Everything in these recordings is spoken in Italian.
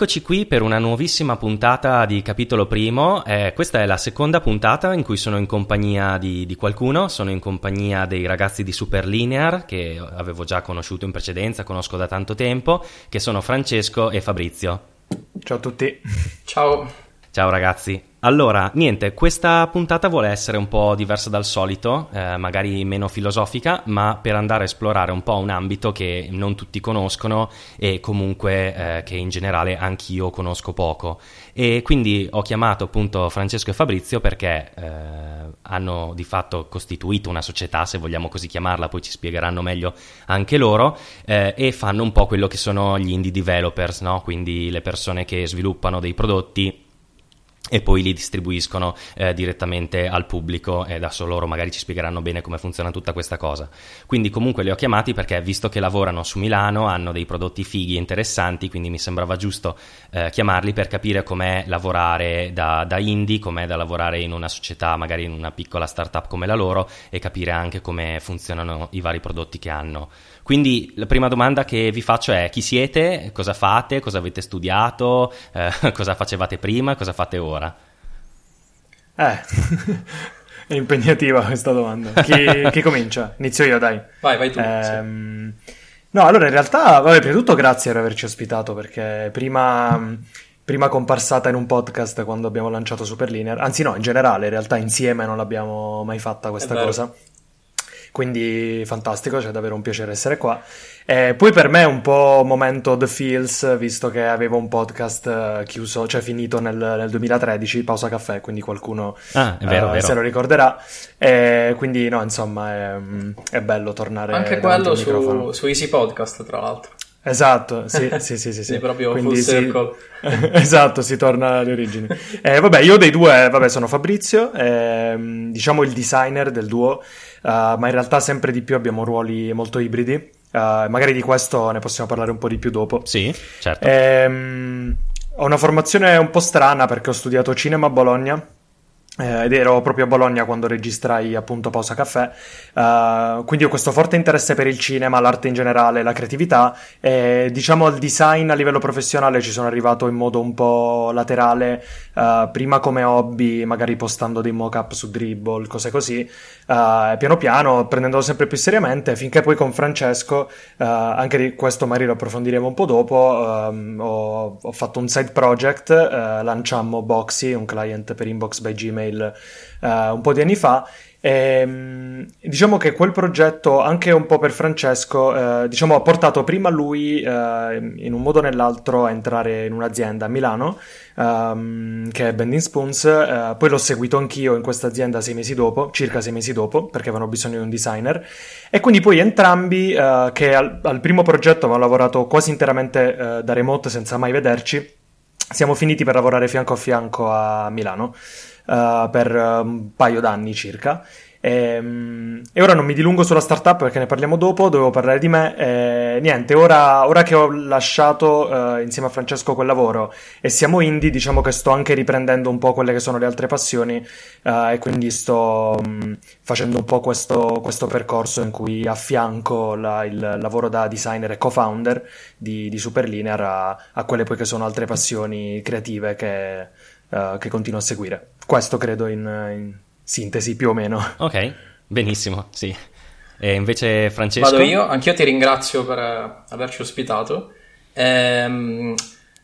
Eccoci qui per una nuovissima puntata di capitolo primo. Eh, questa è la seconda puntata in cui sono in compagnia di, di, qualcuno. Sono in compagnia dei ragazzi di Superlinear che avevo già conosciuto in precedenza, conosco da tanto tempo, che sono Francesco e Fabrizio. Ciao a tutti. Ciao. Ciao ragazzi. Allora, niente, questa puntata vuole essere un po' diversa dal solito, eh, magari meno filosofica, ma per andare a esplorare un po' un ambito che non tutti conoscono e comunque eh, che in generale anch'io conosco poco. E quindi ho chiamato appunto Francesco e Fabrizio perché eh, hanno di fatto costituito una società, se vogliamo così chiamarla, poi ci spiegheranno meglio anche loro, eh, e fanno un po' quello che sono gli indie developers, no? quindi le persone che sviluppano dei prodotti e poi li distribuiscono eh, direttamente al pubblico e adesso loro magari ci spiegheranno bene come funziona tutta questa cosa. Quindi comunque li ho chiamati perché visto che lavorano su Milano hanno dei prodotti fighi e interessanti, quindi mi sembrava giusto eh, chiamarli per capire com'è lavorare da, da indie, com'è da lavorare in una società, magari in una piccola startup come la loro e capire anche come funzionano i vari prodotti che hanno. Quindi la prima domanda che vi faccio è chi siete, cosa fate, cosa avete studiato, eh, cosa facevate prima, cosa fate ora? Eh, è impegnativa questa domanda. Chi, chi, comincia? Inizio io, dai. Vai, vai tu. Ehm, sì. No, allora in realtà, vabbè, prima di tutto grazie per averci ospitato perché prima prima comparsata in un podcast quando abbiamo lanciato Superlinear, anzi no, in generale, in realtà insieme non l'abbiamo mai fatta questa cosa. Quindi fantastico, c'è davvero un piacere essere qua. Eh, poi per me è un po' momento The Feels, visto che avevo un podcast eh, chiuso, cioè finito nel, nel 2013, Pausa Caffè, quindi qualcuno ah, vero, uh, se lo ricorderà. Eh, quindi no, insomma, è, è bello tornare Anche quello su, su Easy Podcast, tra l'altro. Esatto, sì, sì, sì, sì, sì. È proprio Quindi full circle. Si... esatto, si torna alle origini. Eh, vabbè, io dei due, vabbè, sono Fabrizio, eh, diciamo il designer del duo, uh, ma in realtà sempre di più abbiamo ruoli molto ibridi. Uh, magari di questo ne possiamo parlare un po' di più dopo. Sì, certo. Eh, ho una formazione un po' strana perché ho studiato cinema a Bologna eh, ed ero proprio a Bologna quando registrai appunto Pausa Caffè, uh, quindi ho questo forte interesse per il cinema, l'arte in generale, la creatività. E diciamo al design a livello professionale ci sono arrivato in modo un po' laterale, uh, prima come hobby, magari postando dei mock-up su Dribble, cose così, uh, piano piano prendendolo sempre più seriamente finché poi con Francesco, anche di questo magari lo approfondiremo un po' dopo, um, ho, ho, fatto un side project, lanciammo Boxy, un client per inbox by Gmail Gmail uh, un po' di anni fa. E, um, diciamo che quel progetto, anche un po' per Francesco, uh, diciamo, ha portato prima lui, uh, in un modo o nell'altro, a entrare in un'azienda a Milano, um, che è Bending Spoons. poi l'ho seguito anch'io in questa azienda sei mesi dopo, circa sei mesi dopo, perché avevano bisogno di un designer. E quindi poi entrambi, che al, al, primo progetto avevano lavorato quasi interamente da remote senza mai vederci, siamo finiti per lavorare fianco a fianco a Milano uh, per un paio d'anni circa. E, um, e, ora non mi dilungo sulla startup perché ne parliamo dopo, dovevo parlare di me. E, niente, ora, ora, che ho lasciato uh, insieme a Francesco quel lavoro e siamo indie, diciamo che sto anche riprendendo un po' quelle che sono le altre passioni uh, e quindi sto um, facendo un po' questo, questo, percorso in cui affianco la, il lavoro da designer e co-founder di, di Superlinear a, a quelle poi che sono altre passioni creative che uh, che continuo a seguire. Questo credo in, in, sintesi più o meno. Ok, benissimo, sì. E invece Francesco? Vado io, anch'io ti ringrazio per eh, averci ospitato. Ehm,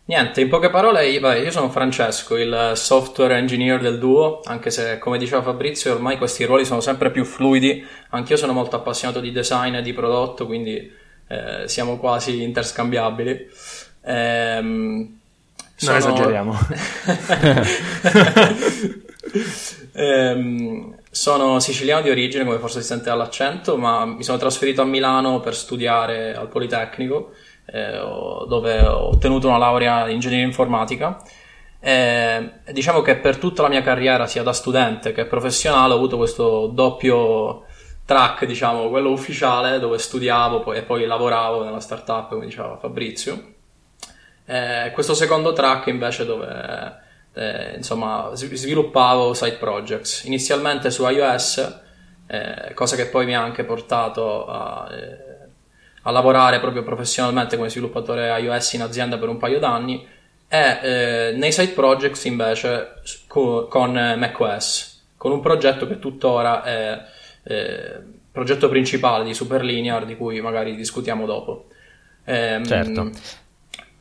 niente, in poche parole, io, vabbè, io sono Francesco, il software engineer del duo, anche se come diceva Fabrizio ormai questi ruoli sono sempre più fluidi, anch'io sono molto appassionato di design e di prodotto, quindi eh, siamo quasi interscambiabili. Ehm, sono... Non esageriamo. ehm, sono siciliano di origine, come forse si sente dall'accento, ma mi sono trasferito a Milano per studiare al Politecnico, eh, dove ho ottenuto una laurea in ingegneria informatica. Eh, diciamo che per tutta la mia carriera, sia da studente che professionale, ho avuto questo doppio track, diciamo, quello ufficiale, dove studiavo e poi lavoravo nella startup, come diceva Fabrizio eh, questo secondo track invece dove eh, insomma sviluppavo side projects, inizialmente su iOS, eh, cosa che poi mi ha anche portato a, eh, a, lavorare proprio professionalmente come sviluppatore iOS in azienda per un paio d'anni è eh, nei side projects invece co- con macOS, con un progetto che tuttora è eh, progetto principale di Superlinear, di cui magari discutiamo dopo. Ehm, certo.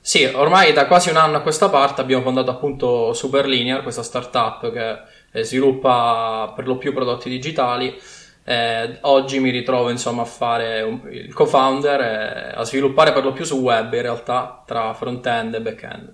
Sì, ormai da quasi un anno a questa parte abbiamo fondato appunto Superlinear, questa startup che eh, sviluppa per lo più prodotti digitali. Eh, oggi mi ritrovo insomma a fare un, il co-founder e a sviluppare per lo più su web in realtà tra front-end e back-end.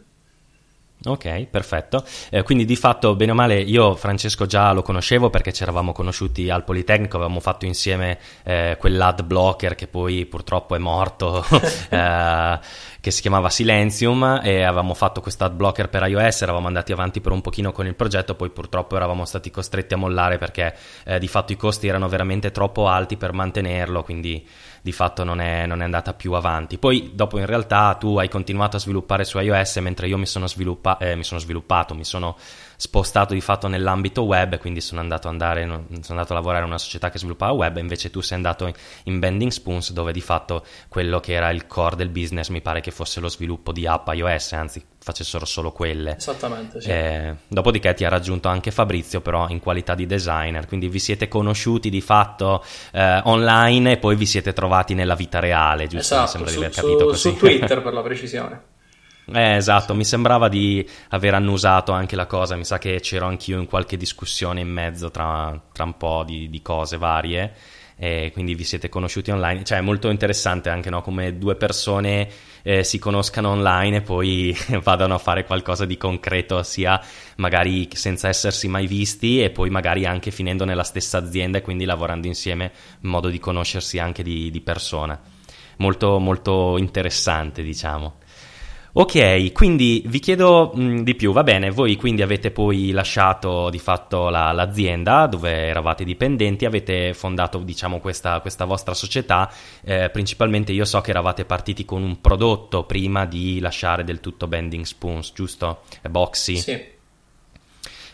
Ok, perfetto. Eh, quindi di fatto, bene o male, io Francesco già lo conoscevo perché ci eravamo conosciuti al Politecnico, avevamo fatto insieme eh, quell'ad blocker che poi purtroppo è morto, eh, che si chiamava Silenzium e avevamo fatto questo ad blocker per iOS, eravamo andati avanti per un pochino con il progetto, poi purtroppo eravamo stati costretti a mollare perché eh, di fatto i costi erano veramente troppo alti per mantenerlo, quindi di fatto non è, non è, andata più avanti. Poi dopo in realtà tu hai continuato a sviluppare su iOS mentre io mi sono, sviluppa- eh, mi sono sviluppato, mi sono spostato di fatto nell'ambito web, quindi sono andato, andare, sono andato a lavorare in una società che sviluppava web, invece tu sei andato in Bending Spoons dove di fatto quello che era il core del business mi pare che fosse lo sviluppo di app iOS, anzi facessero solo quelle. Esattamente, sì. Eh, dopodiché ti ha raggiunto anche Fabrizio però in qualità di designer, quindi vi siete conosciuti di fatto eh, online e poi vi siete trovati nella vita reale, giusto? Esatto, mi sembra su, di aver capito su, così. Su Twitter per la precisione. Eh, esatto, mi sembrava di aver annusato anche la cosa, mi sa che c'ero anch'io in qualche discussione in mezzo tra, tra un po' di, di cose varie e quindi vi siete conosciuti online, cioè è molto interessante anche no? come due persone eh, si conoscano online e poi vadano a fare qualcosa di concreto, sia magari senza essersi mai visti e poi magari anche finendo nella stessa azienda e quindi lavorando insieme in modo di conoscersi anche di, di persona. Molto, molto interessante, diciamo. Ok, quindi vi chiedo mh, mm, di più, va bene, voi quindi avete poi lasciato di fatto la, l'azienda dove eravate dipendenti, avete fondato diciamo questa, questa vostra società, eh, principalmente io so che eravate partiti con un prodotto prima di lasciare del tutto Bending Spoons, giusto? Boxy. Sì.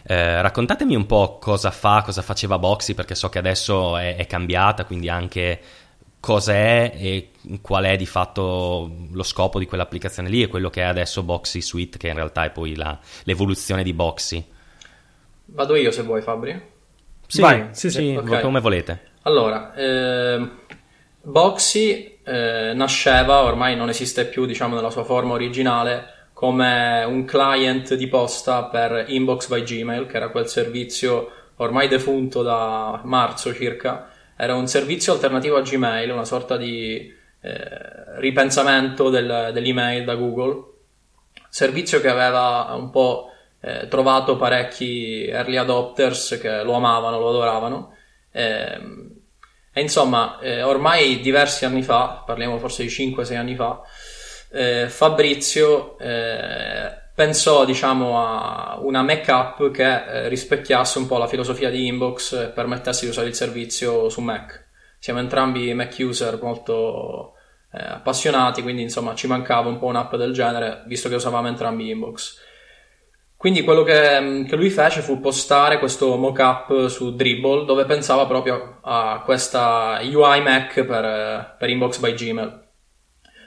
Eh, raccontatemi un po' cosa fa, cosa faceva Boxy, perché so che adesso è, è cambiata, quindi anche cos'è e qual è di fatto lo scopo di quell'applicazione lì e quello che è adesso Boxy Suite, che in realtà è poi la, l'evoluzione di Boxy. Vado io se vuoi, Fabri. Sì, Vai, sì, sì, okay. come volete. Allora, eh, Boxy eh, nasceva, ormai non esiste più, diciamo, nella sua forma originale, come un client di posta per Inbox by Gmail, che era quel servizio ormai defunto da marzo circa, era un servizio alternativo a Gmail, una sorta di eh, ripensamento del, dell'email da Google, servizio che aveva un po' eh, trovato parecchi early adopters che lo amavano, lo adoravano. Eh, e insomma, eh, ormai diversi anni fa, parliamo forse di 5-6 anni fa, eh, Fabrizio eh, pensò diciamo a una Mac app che eh, rispecchiasse un po' la filosofia di Inbox e permettesse di usare il servizio su Mac. Siamo entrambi Mac user molto eh, appassionati, quindi insomma ci mancava un po' un'app del genere, visto che usavamo entrambi Inbox. Quindi quello che, mm, che lui fece fu postare questo mock-up su Dribble dove pensava proprio a questa UI Mac per, eh, per Inbox by Gmail.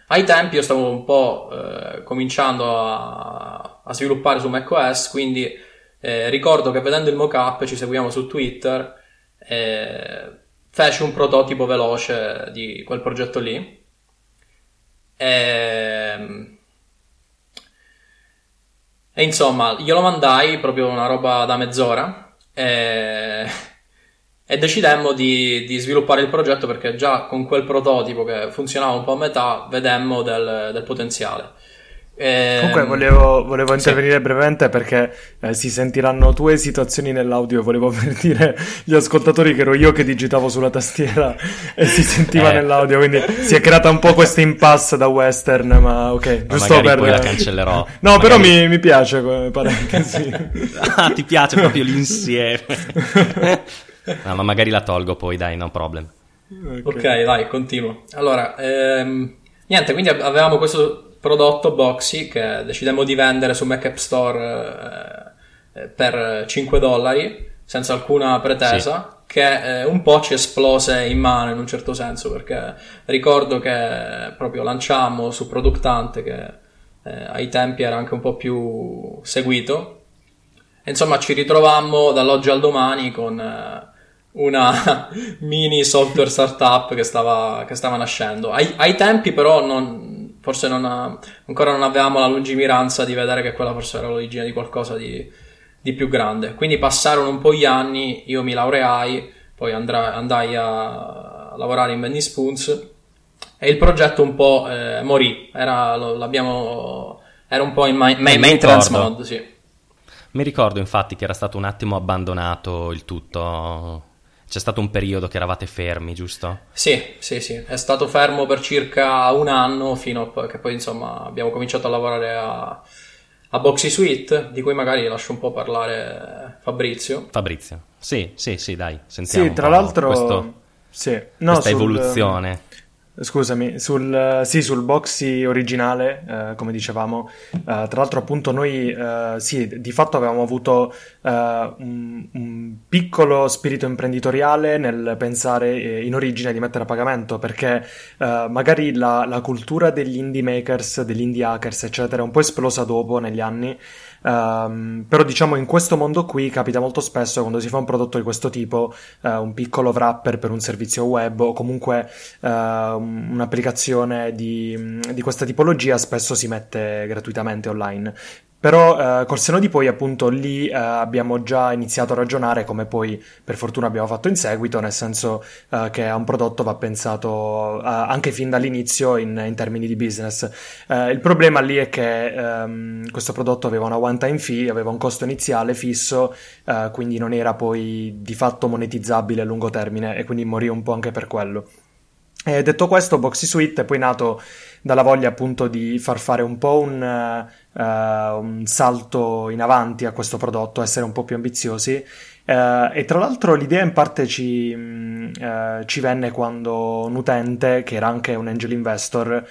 Ai tempi io stavo un po' eh, cominciando a, a, sviluppare su macOS, quindi eh, ricordo che vedendo il mockup ci seguiamo su Twitter, eh, feci un prototipo veloce di quel progetto lì. E, e insomma, glielo mandai proprio una roba da mezz'ora. E e decidemmo di, di, sviluppare il progetto perché già con quel prototipo che funzionava un po' a metà vedemmo del, del potenziale. E... Ehm, Comunque volevo, volevo intervenire sì. brevemente perché eh, si sentiranno tue situazioni nell'audio. Volevo avvertire gli ascoltatori che ero io che digitavo sulla tastiera e si sentiva eh. nell'audio. Quindi si è creata un po' questa impasse da western. Ma ok, ma giusto per. Poi la cancellerò. No, magari... però mi, mi, piace come parentesi. ah, ti piace proprio l'insieme. No, ma magari la tolgo poi, dai, no problem. Ok, okay vai, continuo. Allora, ehm, niente, quindi avevamo questo prodotto Boxy che decidemmo di vendere su Mac App Store eh, per 5 dollari, senza alcuna pretesa. Sì che eh, un po' ci esplose in mano in un certo senso perché ricordo che proprio lanciammo su Product Hunt che eh, ai tempi era anche un po' più seguito. E, insomma, ci ritrovammo dall'oggi al domani con eh, una mini software startup che stava, che stava nascendo. Ai, ai, tempi, però, non, forse non ha, ancora non avevamo la lungimiranza di vedere che quella forse era l'origine di qualcosa di, di più grande. Quindi passarono un po' gli anni, io mi laureai, poi andrai, andai a lavorare in Benny Spoons e il progetto un po' eh, morì. Era, l'abbiamo, era un po' in ma- ma- maintenance mode, sì. Mi ricordo infatti che era stato un attimo abbandonato il tutto. C'è stato un periodo che eravate fermi, giusto? Sì, sì, sì. È stato fermo per circa un anno fino a che poi insomma abbiamo cominciato a lavorare a, a Boxy Suite, di cui magari lascio un po' parlare Fabrizio. Fabrizio, sì, sì, sì, dai, sentiamo. Sì, tra l'altro... Questo, sì. no, questa sul... evoluzione. Scusami, sul, sì, sul boxy originale, eh, come dicevamo, eh, tra l'altro appunto noi eh, sì, di fatto avevamo avuto eh, un, un, piccolo spirito imprenditoriale nel pensare eh, in origine di mettere a pagamento, perché eh, magari la, la, cultura degli indie makers, degli indie hackers, eccetera, è un po' esplosa dopo negli anni Um, però diciamo in questo mondo qui capita molto spesso quando si fa un prodotto di questo tipo, uh, un piccolo wrapper per un servizio web o comunque uh, un'applicazione di, di questa tipologia spesso si mette gratuitamente online. Però eh, col seno di poi appunto lì eh, abbiamo già iniziato a ragionare come poi per fortuna abbiamo fatto in seguito, nel senso eh, che a un prodotto va pensato eh, anche fin dall'inizio in, in termini di business. Eh, il problema lì è che ehm, questo prodotto aveva una one time fee, aveva un costo iniziale fisso, eh, quindi non era poi di fatto monetizzabile a lungo termine e quindi morì un po' anche per quello. E detto questo, Boxy Suite è poi nato dalla voglia appunto di far fare un po' un uh, un salto in avanti a questo prodotto, essere un po' più ambiziosi. Uh, e tra l'altro l'idea in parte ci, uh, ci, venne quando un utente, che era anche un angel investor,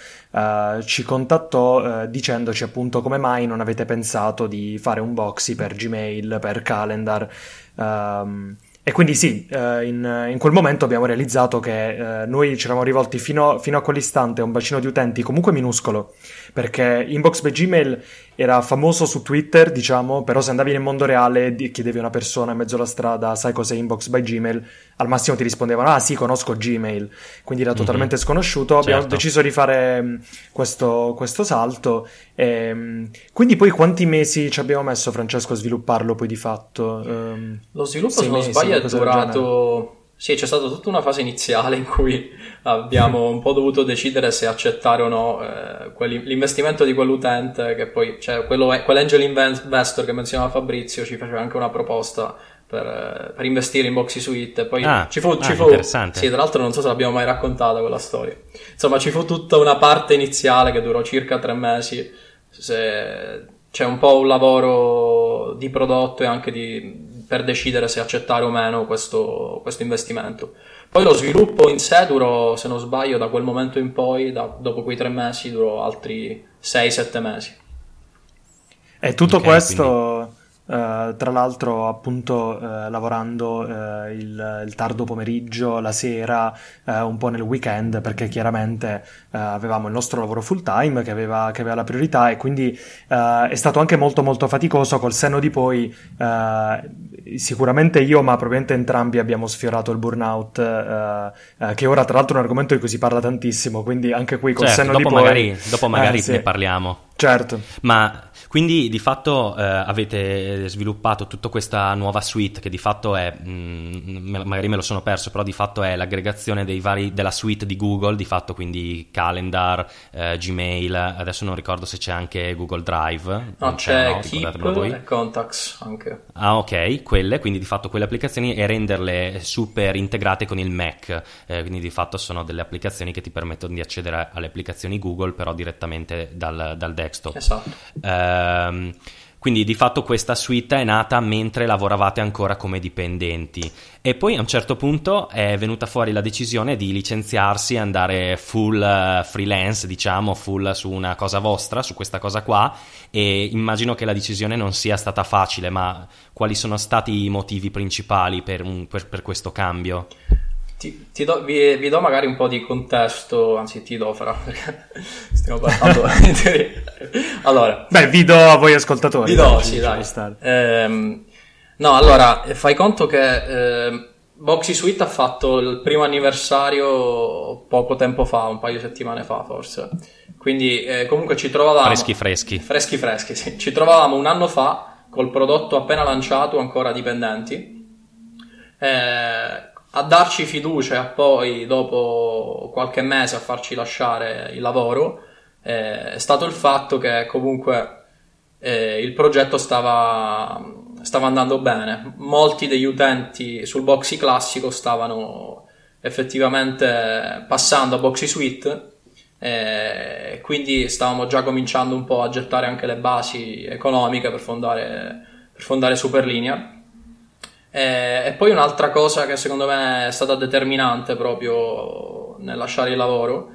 ci contattò dicendoci appunto come mai non avete pensato di fare un boxy per Gmail, per calendar. Um, e quindi sì, eh, in, in, quel momento abbiamo realizzato che eh, noi ci eravamo rivolti fino, fino, a quell'istante a un bacino di utenti comunque minuscolo, perché Inbox by Gmail era famoso su Twitter, diciamo, però se andavi nel mondo reale e chiedevi a una persona in mezzo alla strada, sai cos'è Inbox by Gmail, al massimo ti rispondevano, ah sì, conosco Gmail, quindi era mhm. totalmente mm-hmm. sconosciuto. Abbiamo certo. deciso di fare mm, questo, questo salto. E, mm, quindi poi quanti mesi ci abbiamo messo, Francesco, a svilupparlo poi di fatto? Um, Lo sviluppo, se non sbaglio, è durato... Sì, c'è stata tutta una fase iniziale in cui abbiamo un po' dovuto decidere se accettare o no eh, l'investimento di quell'utente, che poi, cioè, quello, quell'angel investor che menzionava Fabrizio ci faceva anche una proposta per, per investire in Boxy Suite. Poi ah, ci fu, ah, ci fu interessante. Sì, tra l'altro non so se l'abbiamo mai raccontata quella storia. Insomma, ci fu tutta una parte iniziale che durò circa tre mesi. Se, c'è un po' un lavoro di prodotto e anche di per decidere se accettare o meno questo, questo, investimento. Poi lo sviluppo in sé durò, se non sbaglio, da quel momento in poi, da, dopo quei tre mesi, durò altri 6-7 mesi. E tutto okay, questo quindi... Uh, tra l'altro, appunto, uh, lavorando uh, il, il, tardo pomeriggio, la sera, un po' nel weekend, perché chiaramente avevamo il nostro lavoro full time che aveva, che aveva la priorità e quindi è stato anche molto molto faticoso col senno di poi. sicuramente io, ma probabilmente entrambi abbiamo sfiorato il burnout, che ora tra l'altro è un argomento di cui si parla tantissimo, quindi anche qui col certo, senno di magari, poi. Dopo magari sì. ne parliamo. Certo. Ma quindi di fatto eh, avete sviluppato tutta questa nuova suite che di fatto è, mh, mm, magari me lo sono perso, però di fatto è l'aggregazione vari, della suite di Google, di fatto quindi calendar, eh, Gmail, adesso non ricordo se c'è anche Google Drive. No, c'è, no, Keep e Contacts anche. Ah ok, quelle, quindi di fatto quelle applicazioni e renderle super integrate con il Mac, eh, quindi di fatto sono delle applicazioni che ti permettono di accedere alle applicazioni Google però direttamente dal, dal desktop. Esatto. Eh, Ehm, quindi di fatto questa suite è nata mentre lavoravate ancora come dipendenti e poi a un certo punto è venuta fuori la decisione di licenziarsi e andare full uh, freelance, diciamo, full su una cosa vostra, su questa cosa qua e immagino che la decisione non sia stata facile, ma quali sono stati i motivi principali per, un, per, per questo cambio? Ti, ti do, vi, vi, do magari un po' di contesto, anzi ti do però, perché stiamo parlando allora. Beh, vi do a voi ascoltatori. Vi do, sì, dai. Ehm, no, allora, fai conto che eh, Boxy Suite ha fatto il primo anniversario poco tempo fa, un paio di settimane fa forse. Quindi eh, comunque ci trovavamo... Freschi freschi. Freschi freschi, sì. Ci trovavamo un anno fa col prodotto appena lanciato, ancora dipendenti. Eh, a darci fiducia poi dopo qualche mese a farci lasciare il lavoro eh, è stato il fatto che comunque eh, il progetto stava, stava andando bene. Molti degli utenti sul Boxy classico stavano effettivamente passando a Boxy Suite e quindi stavamo già cominciando un po' a gettare anche le basi economiche per fondare, per fondare Superlinea e, e, poi un'altra cosa che secondo me è stata determinante proprio nel lasciare il lavoro,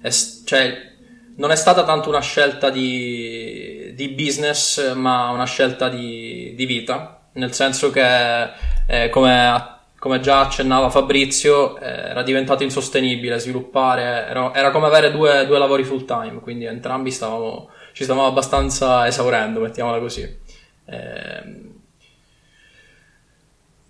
è, cioè non è stata tanto una scelta di, di business, ma una scelta di, di vita, nel senso che eh, come, come, già accennava Fabrizio, eh, era diventato insostenibile sviluppare, era, era come avere due, due, lavori full time, quindi entrambi stavamo, ci stavamo abbastanza esaurendo, mettiamola così. Eh,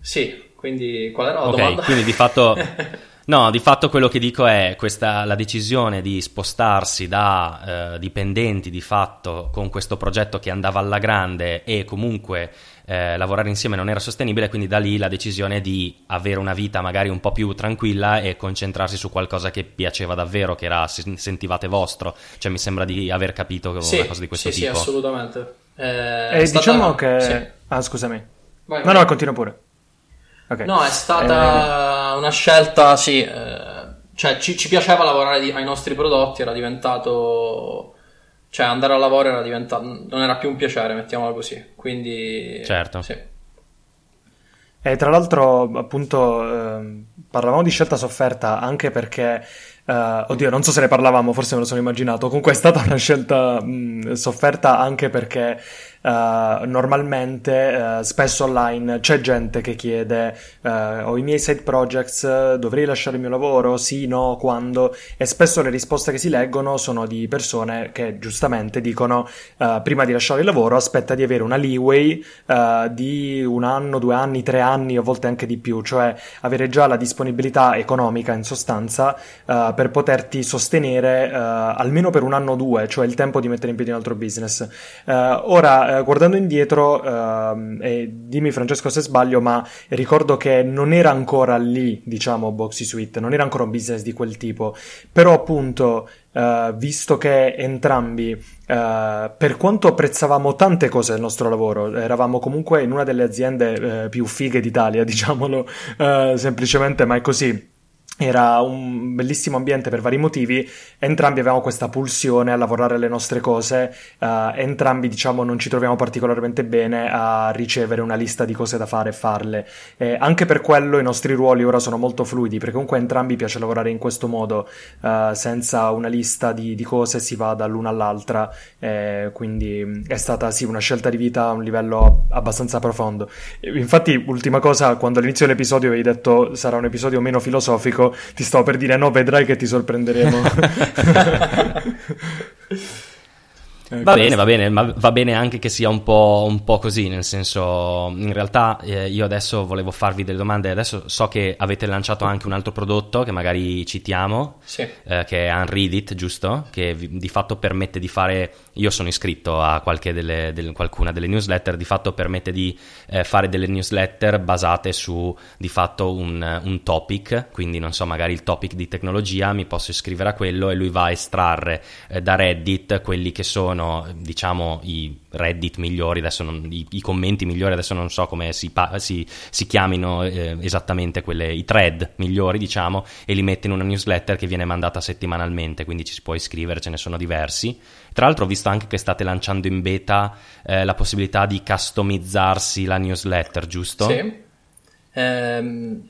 sì, quindi qual era la okay, domanda? Quindi di fatto... No, di fatto quello che dico è questa, la decisione di spostarsi da eh, dipendenti di fatto con questo progetto che andava alla grande e comunque eh, lavorare insieme non era sostenibile, quindi da lì la decisione di avere una vita magari un po' più tranquilla e concentrarsi su qualcosa che piaceva davvero, che era, sentivate vostro. Cioè mi sembra di aver capito sì, una cosa di questo sì, tipo. Sì, assolutamente. Eh, eh, stata... Diciamo che... Sì. Ah, scusami. Vai, no, vai. no, continua pure. Okay. No, è stata eh... una scelta, sì, eh, cioè ci, ci, piaceva lavorare di, ai nostri prodotti, era diventato, cioè andare a lavoro era diventato, non era più un piacere, mettiamola così, quindi... Certo. Sì. E tra l'altro, appunto, eh, parlavamo di scelta sofferta anche perché Uh, oddio, non so se ne parlavamo, forse me lo sono immaginato. Comunque è stata una scelta mh, sofferta anche perché Uh, normalmente uh, spesso online c'è gente che chiede uh, ho i miei side projects, dovrei lasciare il mio lavoro? Sì, no, quando? E spesso le risposte che si leggono sono di persone che giustamente dicono prima di lasciare il lavoro aspetta di avere una leeway di un anno, due anni, tre anni, a volte anche di più, cioè avere già la disponibilità economica in sostanza per poterti sostenere almeno per un anno o due, cioè il tempo di mettere in piedi un altro business. ora eh, guardando indietro, uh, e dimmi Francesco se sbaglio, ma ricordo che non era ancora lì, diciamo, Boxy Suite, non era ancora un business di quel tipo, però appunto, uh, visto che entrambi, eh, per quanto apprezzavamo tante cose del nostro lavoro, eravamo comunque in una delle aziende più fighe d'Italia, diciamolo semplicemente, ma è così era un bellissimo ambiente per vari motivi, entrambi avevamo questa pulsione a lavorare alle nostre cose, uh, entrambi diciamo non ci troviamo particolarmente bene a ricevere una lista di cose da fare e farle. E anche per quello i nostri ruoli ora sono molto fluidi, perché comunque entrambi piace lavorare in questo modo, uh, senza una lista di, di, cose si va dall'una all'altra, eh, quindi è stata sì una scelta di vita a un livello abbastanza profondo. Infatti, ultima cosa, quando all'inizio dell'episodio avevi detto sarà un episodio meno filosofico, ti sto per dire no, vedrai che ti sorprenderemo. Eh, va bene, va bene, ma va bene anche che sia un po', un po così, nel senso, in realtà eh, io adesso volevo farvi delle domande, adesso so che avete lanciato anche un altro prodotto che magari citiamo, sì. eh, che è Unread giusto? Che vi, di fatto permette di fare, io sono iscritto a delle, delle, qualcuna delle newsletter, di fatto permette di eh, fare delle newsletter basate su di fatto un, un topic, quindi non so, magari il topic di tecnologia, mi posso iscrivere a quello e lui va a estrarre eh, da Reddit quelli che sono diciamo i Reddit migliori, adesso non, i, i, commenti migliori, adesso non so come si, si, si chiamino eh, esattamente quelle, i thread migliori diciamo, e li mette in una newsletter che viene mandata settimanalmente, quindi ci si può iscrivere, ce ne sono diversi. Tra l'altro ho visto anche che state lanciando in beta eh, la possibilità di customizzarsi la newsletter, giusto? Sì. Eh,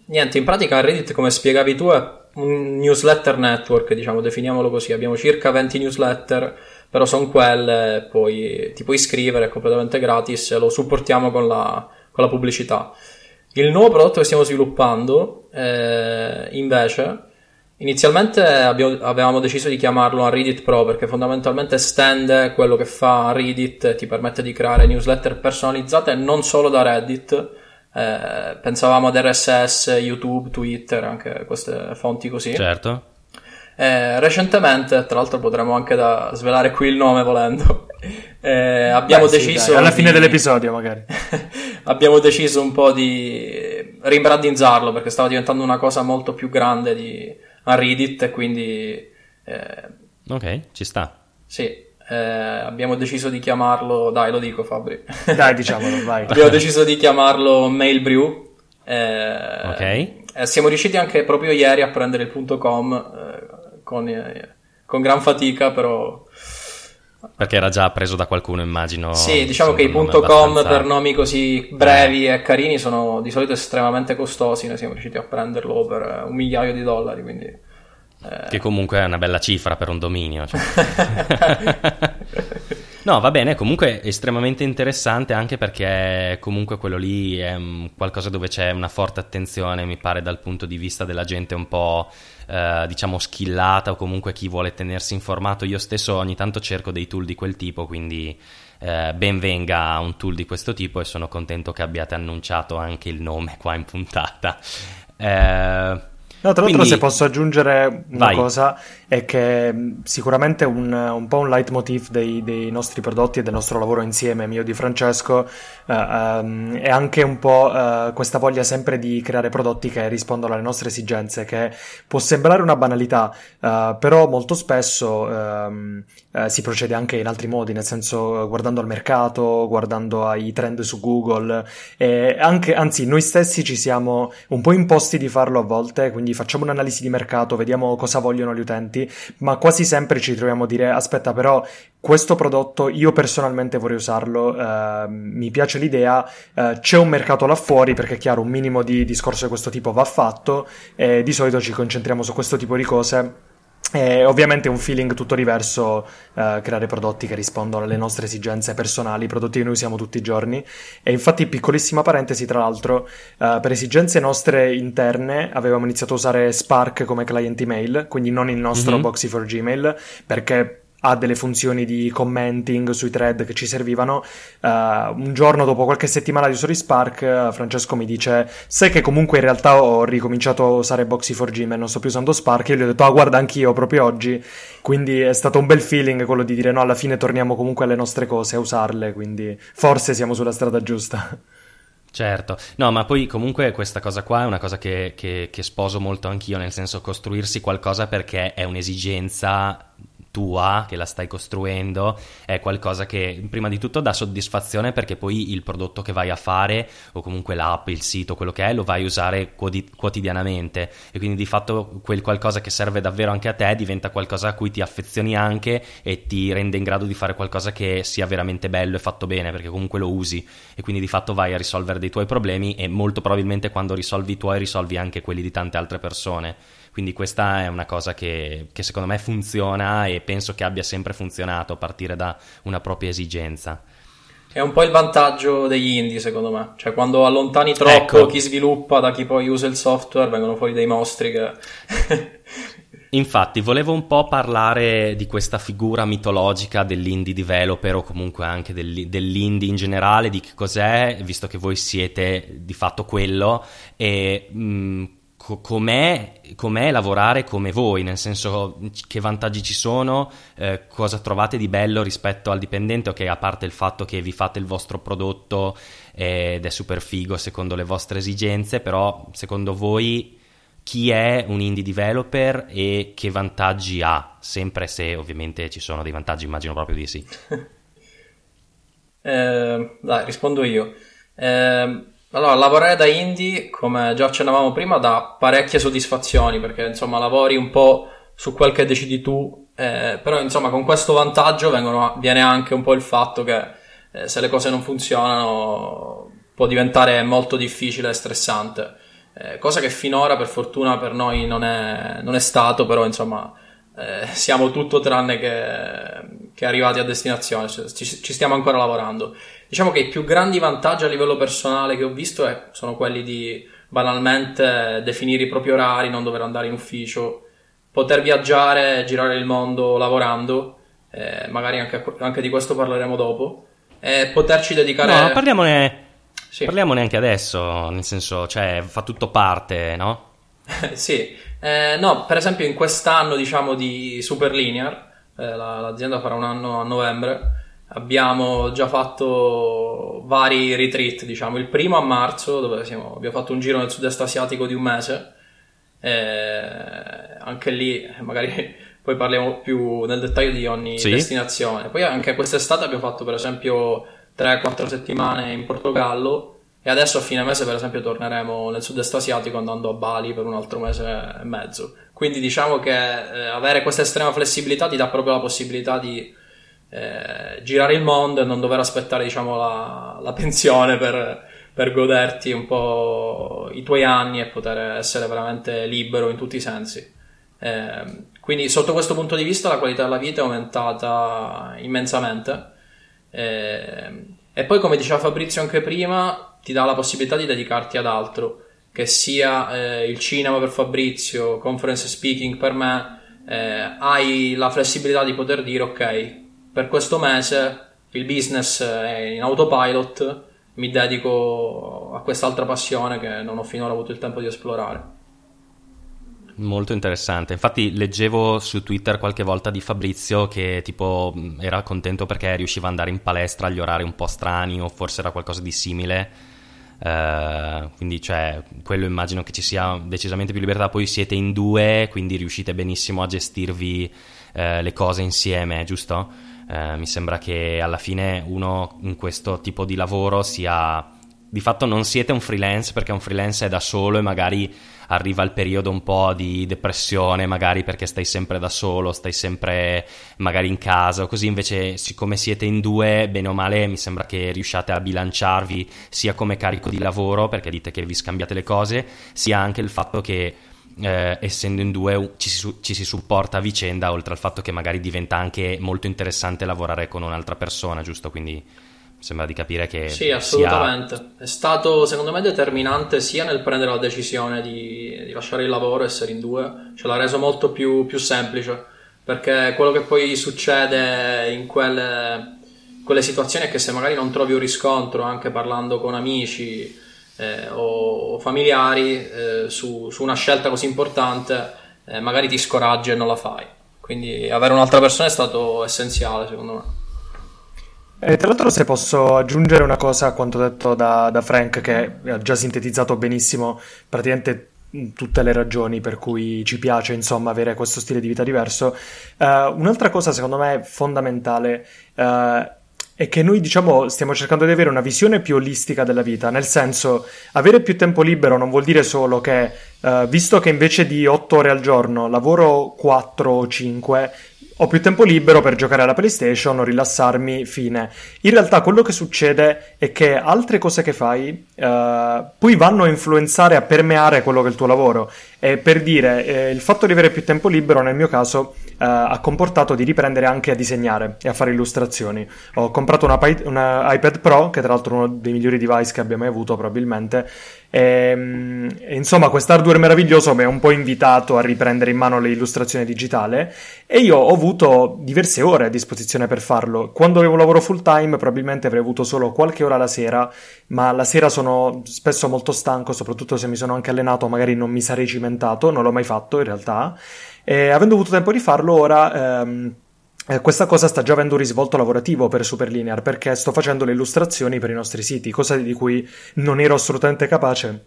niente, in pratica Reddit, come spiegavi tu, è un newsletter network, diciamo, definiamolo così. Abbiamo circa 20 newsletter però sono quelle, poi ti puoi iscrivere, è completamente gratis e lo supportiamo con la, con la pubblicità. Il nuovo prodotto che stiamo sviluppando, eh, invece, inizialmente abbiamo, avevamo deciso di chiamarlo Unreadit Pro perché fondamentalmente estende quello che fa Reddit ti permette di creare newsletter personalizzate non solo da Reddit. Eh, pensavamo ad RSS, YouTube, Twitter, anche queste fonti così. Certo. Eh, recentemente, tra l'altro potremmo anche da svelare qui il nome volendo, eh, abbiamo Beh, sì, deciso... dai, alla fine di- dell'episodio magari. abbiamo deciso un po' di rimbrandizzarlo perché stava diventando una cosa molto più grande di Reddit e quindi eh, Ok, ci sta. sì, eh, abbiamo deciso di chiamarlo, dai lo dico Fabri, Dai, diciamolo, vai. abbiamo deciso di chiamarlo Mailbrew. eh, Ok. eh, siamo riusciti anche proprio ieri a prendere il punto .com eh, con, eh, con gran fatica però Perché era già preso da qualcuno, immagino. Sì, diciamo che i .com abbastanza- per nomi così brevi e carini sono di solito estremamente costosi, noi siamo riusciti a prenderlo per eh, un migliaio di dollari, quindi... eh, Che comunque è una bella cifra per un dominio. cioè. No, va bene, comunque è estremamente interessante anche perché comunque quello lì è qualcosa dove c'è una forte attenzione, mi pare, dal punto di vista della gente un po', eh, diciamo, skillata o comunque chi vuole tenersi informato. Io stesso ogni tanto cerco dei tool di quel tipo, quindi eh, ben venga un tool di questo tipo e sono contento che abbiate annunciato anche il nome qua in puntata. Eh, No, tra l'altro, quindi- se posso aggiungere una Vai. cosa, è che mh, sicuramente un, un po' un leitmotiv dei, dei nostri prodotti e del nostro lavoro insieme, mio di Francesco, eh, ehm, è anche un po' eh, questa voglia sempre di creare prodotti che rispondono alle nostre esigenze, che può sembrare una banalità, eh, però molto spesso ehm, eh, si procede anche in altri modi, nel senso eh, guardando al mercato, guardando ai trend su Google, e anche, anzi, noi stessi ci siamo un po' imposti di farlo a volte, quindi facciamo un'analisi di mercato, vediamo cosa vogliono gli utenti, ma quasi sempre ci troviamo a dire: aspetta, però questo prodotto io personalmente vorrei usarlo, eh, mi piace l'idea, eh, c'è un mercato là fuori, perché è chiaro, un minimo di discorso di questo tipo va fatto, e di solito ci concentriamo su questo tipo di cose. E ovviamente è un feeling tutto diverso eh, creare prodotti che rispondono alle nostre esigenze personali, prodotti che noi usiamo tutti i giorni. E infatti, piccolissima parentesi, tra l'altro, eh, per esigenze nostre interne avevamo iniziato a usare Spark come client email, quindi non il nostro Mhm. Boxy for Gmail, perché ha delle funzioni di commenting sui thread che ci servivano. Eh, un giorno dopo qualche settimana di uso di Spark, eh, Francesco mi dice: Sai che comunque in realtà ho ricominciato a usare Boxy for Gmail, non sto più usando Spark. Io gli ho detto: Ah, guarda, anch'io proprio oggi. Quindi è stato un bel feeling quello di dire: No, alla fine torniamo comunque alle nostre cose a usarle. Quindi forse siamo sulla strada giusta. Certo, no, ma poi comunque questa cosa qua è una cosa che, che- che sposo molto anch'io, nel senso costruirsi qualcosa perché è un'esigenza tua che la stai costruendo, è qualcosa che prima di tutto dà soddisfazione perché poi il prodotto che vai a fare o comunque l'app, il sito, quello che è, lo vai a usare quotidianamente e quindi di fatto quel qualcosa che serve davvero anche a te diventa qualcosa a cui ti affezioni anche e ti rende in grado di fare qualcosa che sia veramente bello e fatto bene perché comunque lo usi e quindi di fatto vai a risolvere dei tuoi problemi e molto probabilmente quando risolvi i tuoi risolvi anche quelli di tante altre persone. Quindi questa è una cosa che, che secondo me funziona e penso che abbia sempre funzionato a partire da una propria esigenza. È un po' il vantaggio degli indie, secondo me. Cioè, quando allontani troppo Ecco. chi sviluppa da chi poi usa il software, vengono fuori dei mostri che... Infatti, volevo un po' parlare di questa figura mitologica dell'indie developer o comunque anche dell'i- dell'indie in generale, di che cos'è, visto che voi siete di fatto quello, e mh, com'è, com'è lavorare come voi, nel senso che vantaggi ci sono, eh, cosa trovate di bello rispetto al dipendente, ok, a parte il fatto che vi fate il vostro prodotto eh, ed è super figo secondo le vostre esigenze, però secondo voi chi è un indie developer e che vantaggi ha, sempre se ovviamente ci sono dei vantaggi, immagino proprio di sì. Eh, dai, rispondo io. Eh, allora, lavorare da indie, come già accennavamo prima, dà parecchie soddisfazioni perché insomma lavori un po' su quel che decidi tu, eh, però insomma con questo vantaggio vengono- viene anche un po' il fatto che eh, se le cose non funzionano può diventare molto difficile e stressante. Eh, cosa che finora per fortuna per noi non è, non è stato, però insomma eh, siamo tutto tranne che, che arrivati a destinazione, ci, ci, stiamo ancora lavorando. Diciamo che i più grandi vantaggi a livello personale che ho visto è, sono quelli di banalmente definire i propri orari, non dover andare in ufficio, poter viaggiare, girare il mondo lavorando, eh, magari anche, anche, di questo parleremo dopo, e poterci dedicare... No, parliamone, sì. parliamone anche adesso, nel senso, cioè, fa tutto parte, no? sì, eh, no, per esempio in quest'anno diciamo di Superlinear eh, la, l'azienda farà un anno a novembre. Abbiamo già fatto vari retreat, diciamo, il primo a marzo dove siamo, abbiamo fatto un giro nel sud-est asiatico di un mese, eh, anche lì magari poi parliamo più nel dettaglio di ogni sì. destinazione. Poi anche quest'estate abbiamo fatto per esempio 3-4 settimane in Portogallo e adesso a fine mese per esempio torneremo nel sud-est asiatico andando a Bali per un altro mese e mezzo. Quindi diciamo che eh, avere questa estrema flessibilità ti dà proprio la possibilità di eh, girare il mondo e non dover aspettare diciamo, la, la pensione per, per, goderti un po' i tuoi anni e poter essere veramente libero in tutti i sensi. Eh, quindi sotto questo punto di vista la qualità della vita è aumentata immensamente. Eh, e poi come diceva Fabrizio anche prima, ti dà la possibilità di dedicarti ad altro che sia eh, il cinema per Fabrizio, conference speaking per me, eh, hai la flessibilità di poter dire ok, per questo mese il business è in autopilot, mi dedico a quest'altra passione che non ho finora avuto il tempo di esplorare. Molto interessante. Infatti leggevo su Twitter qualche volta di Fabrizio che tipo era contento perché riusciva ad andare in palestra agli orari un po' strani o forse era qualcosa di simile Uh, quindi cioè, quello immagino che ci sia decisamente più libertà poi siete in due quindi riuscite benissimo a gestirvi uh, le cose insieme giusto? Uh, mi sembra che alla fine uno in questo tipo di lavoro sia di fatto non siete un freelance perché un freelance è da solo e magari arriva il periodo un po' di depressione, magari perché stai sempre da solo, stai sempre magari in casa o così, invece siccome siete in due, bene o male mi sembra che riusciate a bilanciarvi sia come carico di lavoro, perché dite che vi scambiate le cose, sia anche il fatto che eh, essendo in due ci si, ci si, supporta a vicenda, oltre al fatto che magari diventa anche molto interessante lavorare con un'altra persona, giusto? Quindi sembra di capire che... Sì, assolutamente. Sia... È stato, secondo me, determinante sia nel prendere la decisione di, di lasciare il lavoro e essere in due, ce l'ha reso molto più, più semplice, perché quello che poi succede in quelle, quelle, situazioni è che se magari non trovi un riscontro, anche parlando con amici eh, o familiari, eh, su, su, una scelta così importante, eh, magari ti scoraggi e non la fai. Quindi avere un'altra persona è stato essenziale, secondo me. E tra l'altro, se posso aggiungere una cosa a quanto detto da, da Frank, che ha già sintetizzato benissimo praticamente tutte le ragioni per cui ci piace insomma avere questo stile di vita diverso. Uh, un'altra cosa secondo me fondamentale uh, è che noi diciamo stiamo cercando di avere una visione più olistica della vita, nel senso avere più tempo libero non vuol dire solo che uh, visto che invece di 8 ore al giorno lavoro 4 o 5, ho più tempo libero per giocare alla PlayStation o rilassarmi, fine. In realtà quello che succede è che altre cose che fai uh, poi vanno a influenzare, a permeare quello che è il tuo lavoro. E per dire, eh, il fatto di avere più tempo libero nel mio caso ha comportato di riprendere anche a disegnare e a fare illustrazioni. Ho comprato una, una iPad Pro, che tra l'altro è uno dei migliori device che abbia mai avuto probabilmente, ehm, e, insomma, quest'hardware meraviglioso mi ha un po' invitato a riprendere in mano le illustrazioni digitali e io ho avuto diverse ore a disposizione per farlo. Quando avevo lavoro full time, probabilmente avrei avuto solo qualche ora la sera, ma la sera sono spesso molto stanco, soprattutto se mi sono anche allenato, magari non mi sarei cimentato, non l'ho mai fatto in realtà. E avendo avuto tempo di farlo, ora. Ehm, eh, questa cosa sta già avendo un risvolto lavorativo per Superlinear perché sto facendo le illustrazioni per i nostri siti, cosa di cui non ero assolutamente capace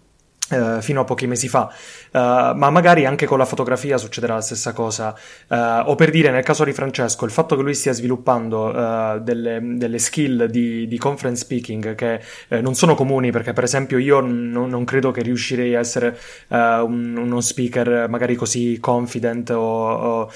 Uh, fino a pochi mesi fa, uh, ma magari anche con la fotografia succederà la stessa cosa. Uh, o per dire, nel caso di Francesco, il fatto che lui stia sviluppando delle, delle, skill di, di, conference speaking che non sono comuni, perché per esempio io n- non credo che riuscirei a essere un, uno speaker magari così confident o, o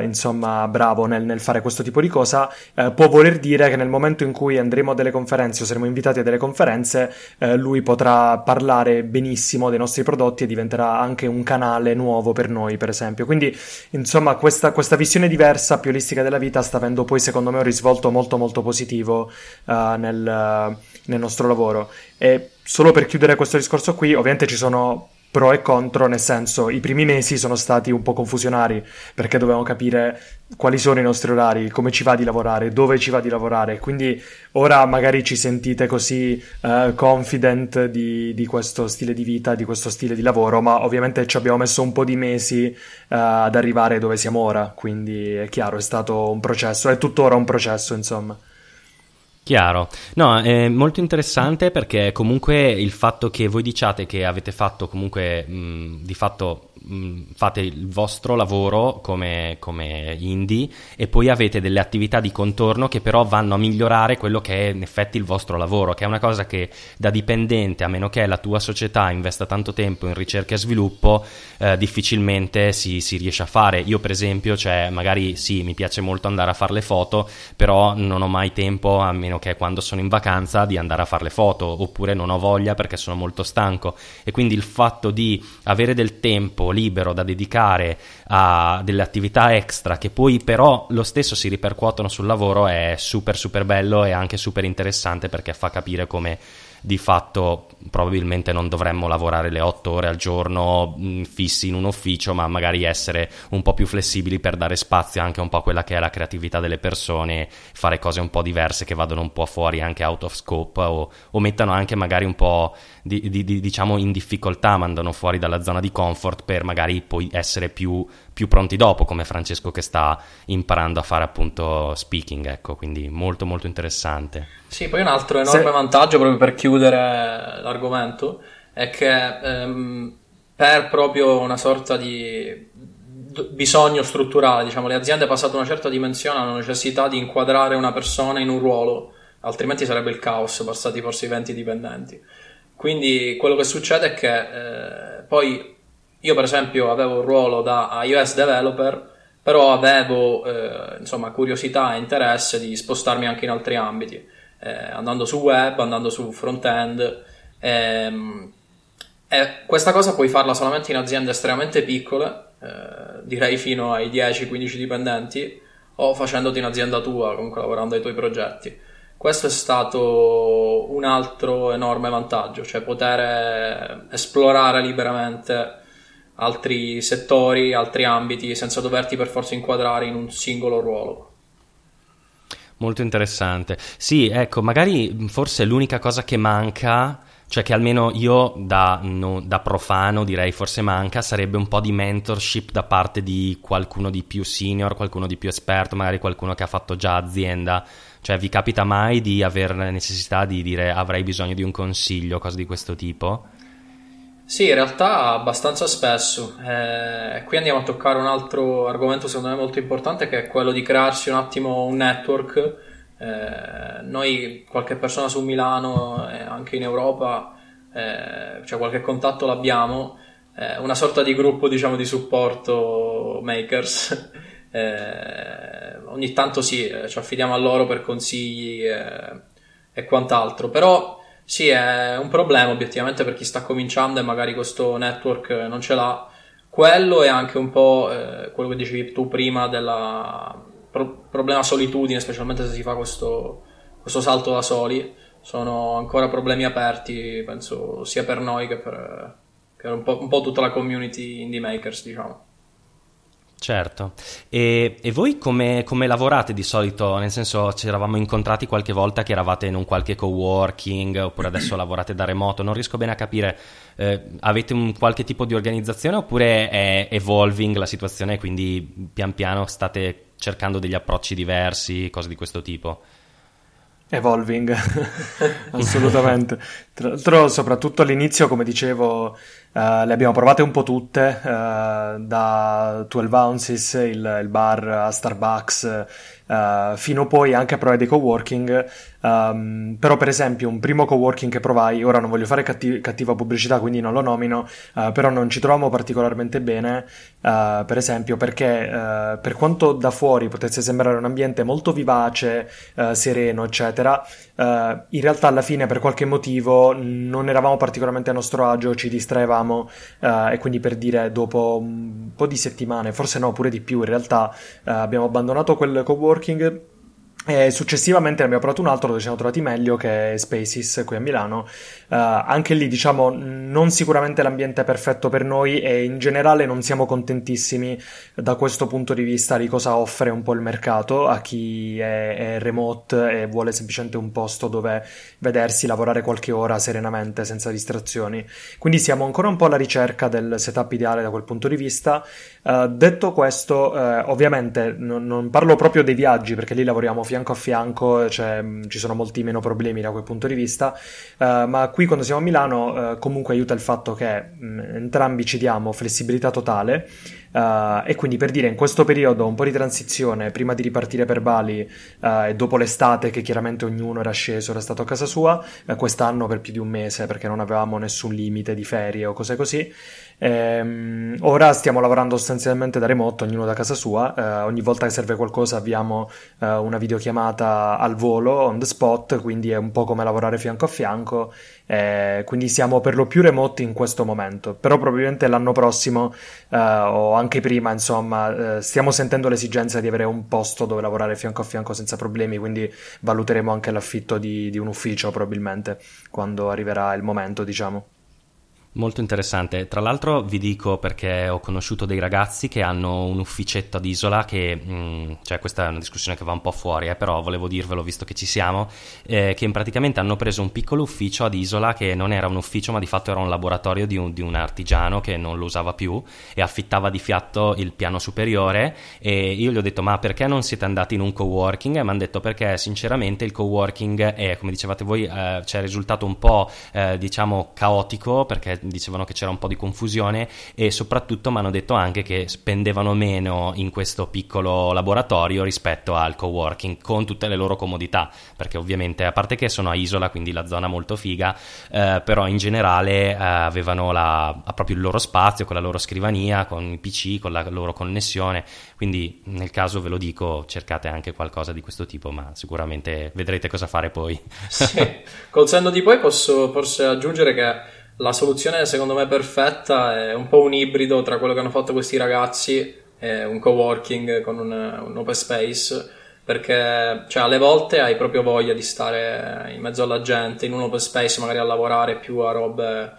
insomma bravo nel, nel, fare questo tipo di cosa, può voler dire che nel momento in cui andremo a delle conferenze o saremo invitati a delle conferenze, lui potrà parlare benissimo benissimo dei nostri prodotti e diventerà anche un canale nuovo per noi, per esempio. Quindi, insomma, questa, questa visione diversa, più olistica della vita sta avendo poi, secondo me, un risvolto molto molto positivo uh, nel, nel nostro lavoro. E solo per chiudere questo discorso qui, ovviamente ci sono pro e contro, nel senso i primi mesi sono stati un po' confusionari perché dovevamo capire quali sono i nostri orari, come ci va di lavorare, dove ci va di lavorare. Quindi ora magari ci sentite così uh, confident di, di, questo stile di vita, di questo stile di lavoro, ma ovviamente ci abbiamo messo un po' di mesi uh, ad arrivare dove siamo ora. Quindi è chiaro, è stato un processo, è tuttora un processo, insomma. Chiaro, no, è molto interessante perché comunque il fatto che voi diciate che avete fatto comunque mh, di fatto fate il vostro lavoro come, come, indie e poi avete delle attività di contorno che però vanno a migliorare quello che è in effetti il vostro lavoro, che è una cosa che da dipendente, a meno che la tua società investa tanto tempo in ricerca e sviluppo, eh, difficilmente si, si, riesce a fare. Io per esempio, cioè, magari sì, mi piace molto andare a fare le foto, però non ho mai tempo, a meno che quando sono in vacanza, di andare a fare le foto, oppure non ho voglia perché sono molto stanco. E quindi il fatto di avere del tempo libero da dedicare a delle attività extra che poi però lo stesso si ripercuotono sul lavoro è super super bello e anche super interessante perché fa capire come di fatto probabilmente non dovremmo lavorare le otto ore al giorno mh, mm, fissi in un ufficio, ma magari essere un po' più flessibili per dare spazio anche un po' a quella che è la creatività delle persone, fare cose un po' diverse che vadano un po' fuori anche out of scope o, o mettano anche magari un po' di, di, di, diciamo in difficoltà, mandano fuori dalla zona di comfort per magari poi essere più, più pronti dopo, come Francesco che sta imparando a fare appunto speaking, ecco, quindi molto molto interessante. Sì, poi un altro enorme Se... vantaggio proprio per chiudere l'argomento è che ehm, per proprio una sorta di bisogno strutturale, diciamo, le aziende passate una certa dimensione hanno necessità di inquadrare una persona in un ruolo, altrimenti sarebbe il caos, passati forse i 20 dipendenti. Quindi quello che succede è che eh, poi io per esempio avevo un ruolo da iOS developer, però avevo eh, insomma curiosità e interesse di spostarmi anche in altri ambiti eh, andando su web, andando su front-end. Ehm, e questa cosa puoi farla solamente in aziende estremamente piccole, eh, direi fino ai 10-15 dipendenti, o facendoti in azienda tua, comunque lavorando ai tuoi progetti. Questo è stato un altro enorme vantaggio, cioè poter esplorare liberamente altri settori, altri ambiti, senza doverti per forza inquadrare in un singolo ruolo. Molto interessante. Sì, ecco, magari forse l'unica cosa che manca, cioè che almeno io da, no, da, profano direi forse manca, sarebbe un po' di mentorship da parte di qualcuno di più senior, qualcuno di più esperto, magari qualcuno che ha fatto già azienda. Cioè, vi capita mai di avere necessità di dire avrei bisogno di un consiglio, cose di questo tipo? Sì, in realtà abbastanza spesso. Eh, qui andiamo a toccare un altro argomento secondo me molto importante che è quello di crearsi un attimo un network. Eh, noi, qualche persona su Milano e anche in Europa, eh, cioè qualche contatto l'abbiamo, eh, una sorta di gruppo diciamo di supporto makers. Eh, ogni tanto sì, eh, ci affidiamo a loro per consigli e quant'altro, però sì, è un problema obiettivamente per chi sta cominciando e magari questo network non ce l'ha. Quello è anche un po' eh, quello che dicevi tu prima del pro- problema solitudine, specialmente se si fa questo, questo salto da soli. Sono ancora problemi aperti, penso, sia per noi che per, che un, po', un po' tutta la community indie makers, diciamo. Certo, e, e voi come, come, lavorate di solito? Nel senso ci eravamo incontrati qualche volta che eravate in un qualche coworking oppure adesso lavorate da remoto, non riesco bene a capire, eh, avete un qualche tipo di organizzazione oppure è evolving la situazione e quindi pian piano state cercando degli approcci diversi, cose di questo tipo? Evolving, assolutamente. Tra l'altro, soprattutto all'inizio, come dicevo, uh, le abbiamo provate un po' tutte, uh, da 12 Ounces, il, il, bar a Starbucks, uh, fino poi anche a provare dei coworking. Um, però, per esempio, un primo coworking che provai, ora non voglio fare cattiv- cattiva pubblicità, quindi non lo nomino, però non ci trovavamo particolarmente bene, per esempio, perché per quanto da fuori potesse sembrare un ambiente molto vivace, sereno, eccetera, in realtà alla fine per qualche motivo non eravamo particolarmente a nostro agio, ci distraevamo e quindi per dire dopo un po' di settimane, forse no, pure di più, in realtà abbiamo abbandonato quel coworking e successivamente ne abbiamo provato un altro dove ci siamo trovati meglio che è Spaces qui a Milano. Uh, anche lì, diciamo, non sicuramente l'ambiente perfetto per noi e in generale non siamo contentissimi da questo punto di vista di cosa offre un po' il mercato a chi è, è remote e vuole semplicemente un posto dove vedersi lavorare qualche ora serenamente senza distrazioni. Quindi siamo ancora un po' alla ricerca del setup ideale da quel punto di vista. Uh, detto questo, uh, ovviamente non, non parlo proprio dei viaggi perché lì lavoriamo fianco a fianco, cioè, mh, ci sono molti meno problemi da quel punto di vista, uh, ma qui quando siamo a Milano uh, comunque aiuta il fatto che mh, entrambi ci diamo flessibilità totale uh, e quindi per dire in questo periodo un po' di transizione prima di ripartire per Bali e dopo l'estate che chiaramente ognuno era sceso, era stato a casa sua, quest'anno per più di un mese perché non avevamo nessun limite di ferie o cose così. Ehm, ora stiamo lavorando sostanzialmente da remoto, ognuno da casa sua. Eh, ogni volta che serve qualcosa abbiamo eh, una videochiamata al volo, on the spot, quindi è un po' come lavorare fianco a fianco. Eh, quindi siamo per lo più remoti in questo momento. Però probabilmente l'anno prossimo eh, o anche prima, insomma, eh, stiamo sentendo l'esigenza di avere un posto dove lavorare fianco a fianco senza problemi. Quindi valuteremo anche l'affitto di, di un ufficio probabilmente quando arriverà il momento, diciamo. Molto interessante. Tra l'altro vi dico perché ho conosciuto dei ragazzi che hanno un ufficetto ad Isola che, mh, mm, cioè questa è una discussione che va un po' fuori, eh, però volevo dirvelo visto che ci siamo, eh, che praticamente hanno preso un piccolo ufficio ad Isola che non era un ufficio ma di fatto era un laboratorio di un, di un artigiano che non lo usava più e affittava di fiatto il piano superiore e io gli ho detto ma perché non siete andati in un coworking? E mi hanno detto perché sinceramente il coworking è, come dicevate voi, eh, ci è risultato un po' eh, diciamo caotico perché dicevano che c'era un po' di confusione e soprattutto mi hanno detto anche che spendevano meno in questo piccolo laboratorio rispetto al coworking con tutte le loro comodità perché ovviamente a parte che sono a Isola quindi la zona molto figa eh, però in generale eh, avevano la, proprio il loro spazio con la loro scrivania con i PC con la loro connessione quindi nel caso ve lo dico cercate anche qualcosa di questo tipo ma sicuramente vedrete cosa fare poi sì. col senno di poi posso forse aggiungere che la soluzione secondo me perfetta è un po' un ibrido tra quello che hanno fatto questi ragazzi e un coworking con un, un open space perché cioè, alle volte hai proprio voglia di stare in mezzo alla gente in un open space magari a lavorare più a robe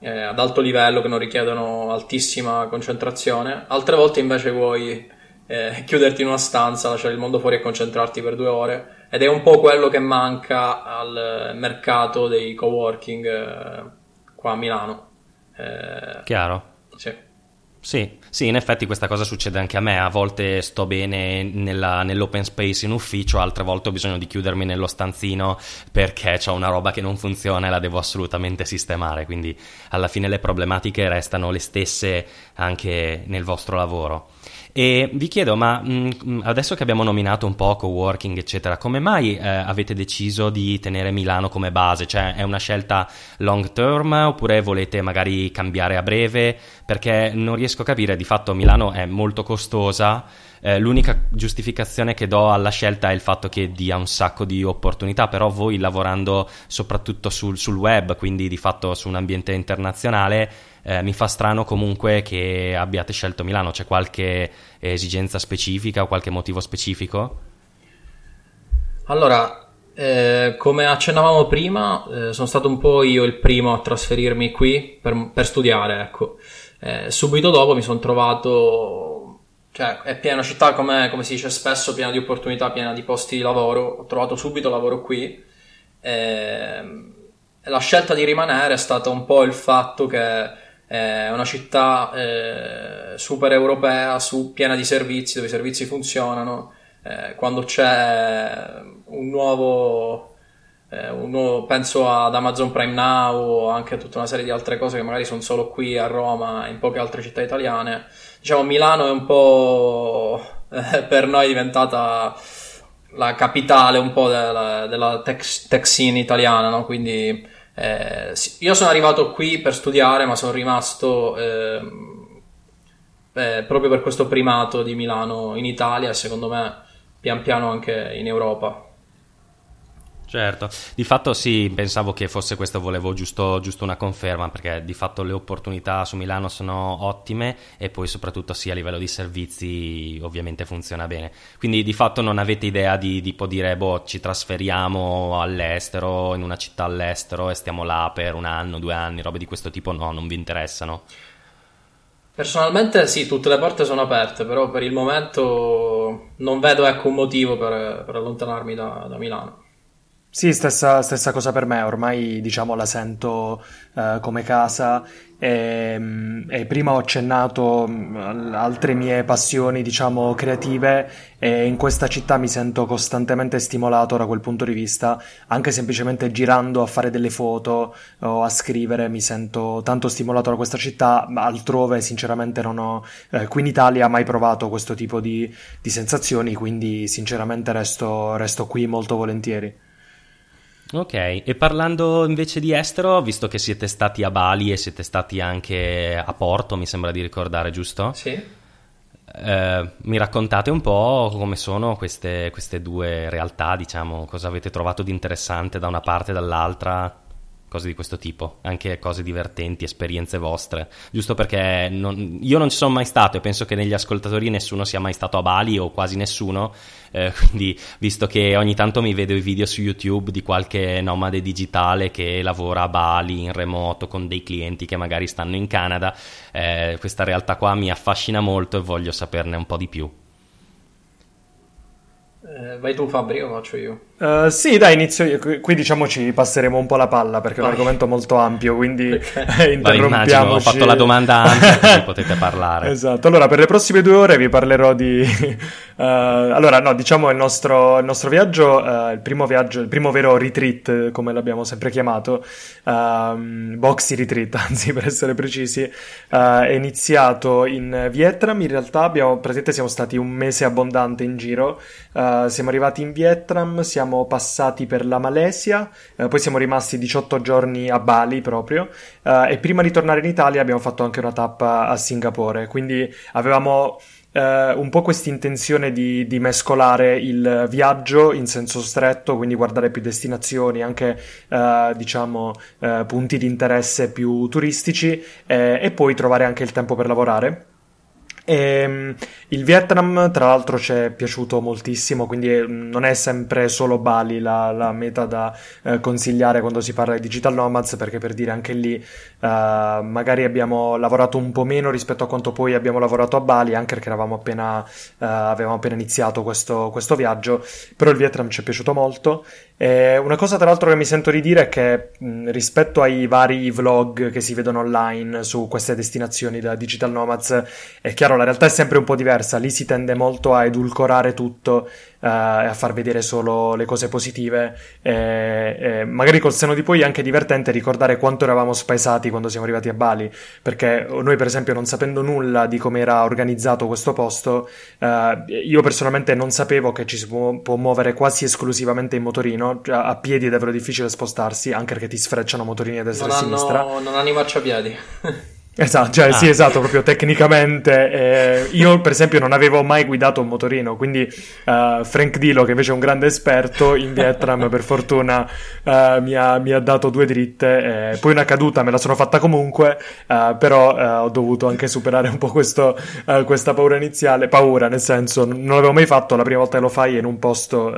eh, ad alto livello che non richiedono altissima concentrazione. Altre volte invece vuoi eh, chiuderti in una stanza lasciare il mondo fuori e concentrarti per due ore. Ed è un po' quello che manca al mercato dei coworking eh, qua a Milano. Eh, Chiaro? Sì. Sì, sì, in effetti questa cosa succede anche a me, a volte sto bene nella, nell'open space in ufficio, altre volte ho bisogno di chiudermi nello stanzino perché ho una roba che non funziona e la devo assolutamente sistemare, quindi alla fine le problematiche restano le stesse anche nel vostro lavoro. E vi chiedo, ma mh, mm, adesso che abbiamo nominato un po' coworking, eccetera, come mai eh, avete deciso di tenere Milano come base? Cioè, è una scelta long term oppure volete magari cambiare a breve? Perché non riesco a capire, di fatto Milano è molto costosa. Eh, l'unica giustificazione che do alla scelta è il fatto che dia un sacco di opportunità, però voi lavorando soprattutto sul, sul web, quindi di fatto su un ambiente internazionale, eh, mi fa strano comunque che abbiate scelto Milano. C'è qualche esigenza specifica o qualche motivo specifico? Allora, eh, come accennavamo prima, eh, sono stato un po' io il primo a trasferirmi qui per, per studiare, ecco. Eh, subito dopo mi sono trovato, cioè è piena città come, come, si dice spesso, piena di opportunità, piena di posti di lavoro, ho trovato subito lavoro qui. Eh, la scelta di rimanere è stata un po' il fatto che è una città eh, super europea, su, piena di servizi, dove i servizi funzionano. Eh, quando c'è un nuovo, eh, un nuovo, penso ad Amazon Prime Now o anche a tutta una serie di altre cose che magari sono solo qui a Roma e in poche altre città italiane. Diciamo Milano è un po' eh, per noi diventata la capitale un po' della, della tech, tech scene italiana, no? quindi eh, io sono arrivato qui per studiare, ma sono rimasto eh, eh, proprio per questo primato di Milano in Italia e secondo me pian piano anche in Europa. Certo, di fatto sì, pensavo che fosse questo, volevo giusto, giusto, una conferma perché di fatto le opportunità su Milano sono ottime e poi soprattutto sì a livello di servizi ovviamente funziona bene. Quindi di fatto non avete idea di, di dire boh ci trasferiamo all'estero, in una città all'estero e stiamo là per un anno, due anni, robe di questo tipo no, non vi interessano. Personalmente sì, tutte le porte sono aperte, però per il momento non vedo ecco, un motivo per, per allontanarmi da, da Milano. Sì, stessa, stessa, cosa per me, ormai diciamo la sento uh, come casa. E, ehm, e, prima ho accennato mm, altre mie passioni diciamo creative e in questa città mi sento costantemente stimolato da quel punto di vista, anche semplicemente girando a fare delle foto o a scrivere mi sento tanto stimolato da questa città, altrove sinceramente non ho, eh, qui in Italia mai provato questo tipo di, di sensazioni, quindi sinceramente resto, resto qui molto volentieri. Ok, e parlando invece di estero, visto che siete stati a Bali e siete stati anche a Porto, mi sembra di ricordare, giusto? Sì. Eh, mi raccontate un po' come sono queste, queste due realtà, diciamo, cosa avete trovato di interessante da una parte e dall'altra? Cose di questo tipo, anche cose divertenti, esperienze vostre, giusto perché non, io non ci sono mai stato e penso che negli ascoltatori nessuno sia mai stato a Bali o quasi nessuno, eh, quindi visto che ogni tanto mi vedo i video su YouTube di qualche nomade digitale che lavora a Bali in remoto con dei clienti che magari stanno in Canada, eh, questa realtà qua mi affascina molto e voglio saperne un po' di più. Eh, vai tu Fabri o faccio io? Uh, sì, dai, inizio io. Qui diciamo ci passeremo un po' la palla perché è un argomento molto ampio, quindi okay. interrompiamo. Ho fatto la domanda anche, così potete parlare. Esatto. Allora, per le prossime due ore vi parlerò di. Uh, allora, no, diciamo il nostro, il nostro viaggio, uh, il primo viaggio, il primo vero retreat, come l'abbiamo sempre chiamato, uh, Boxy Retreat, anzi, per essere precisi, è iniziato in Vietnam. In realtà, abbiamo, praticamente siamo stati un mese abbondante in giro. siamo arrivati in Vietnam, siamo siamo passati per la Malesia, eh, poi siamo rimasti 18 giorni a Bali proprio eh, e prima di tornare in Italia abbiamo fatto anche una tappa a Singapore, quindi avevamo Uh, un po' questa intenzione di, di, mescolare il viaggio in senso stretto, quindi guardare più destinazioni, anche uh, diciamo uh, punti di interesse più turistici eh, e poi trovare anche il tempo per lavorare. E, ehm, il Vietnam, tra l'altro, ci è piaciuto moltissimo, quindi non è sempre solo Bali la, la meta da eh, consigliare quando si parla di digital nomads, perché per dire anche lì eh, magari abbiamo lavorato un po' meno rispetto a quanto poi abbiamo lavorato a Bali, anche perché appena, eh, avevamo appena iniziato questo, questo, viaggio, però il Vietnam ci è piaciuto molto. E una cosa tra l'altro che mi sento di dire è che mh, rispetto ai vari vlog che si vedono online su queste destinazioni da digital nomads, è chiaro la realtà è sempre un po' diversa, lì si tende molto a edulcorare tutto uh, e a far vedere solo le cose positive. E, e magari col seno di poi è anche divertente ricordare quanto eravamo spaesati quando siamo arrivati a Bali, perché noi per esempio non sapendo nulla di come era organizzato questo posto, uh, io personalmente non sapevo che ci si può, può muovere quasi esclusivamente in motorino, cioè, a piedi è davvero difficile spostarsi, anche perché ti sfrecciano motorini a destra non e a sinistra. Non hanno i marciapiedi. Esatto, cioè, ah. sì, esatto, proprio tecnicamente. Eh, io, per esempio, non avevo mai guidato un motorino, quindi uh, Frank Dilo, che invece è un grande esperto in Vietnam, per fortuna uh, mi, ha, mi, ha, dato due dritte. Eh, poi una caduta me la sono fatta comunque, uh, però ho dovuto anche superare un po' questo, questa paura iniziale. Paura, nel senso, non l'avevo mai fatto, la prima volta che lo fai è in un posto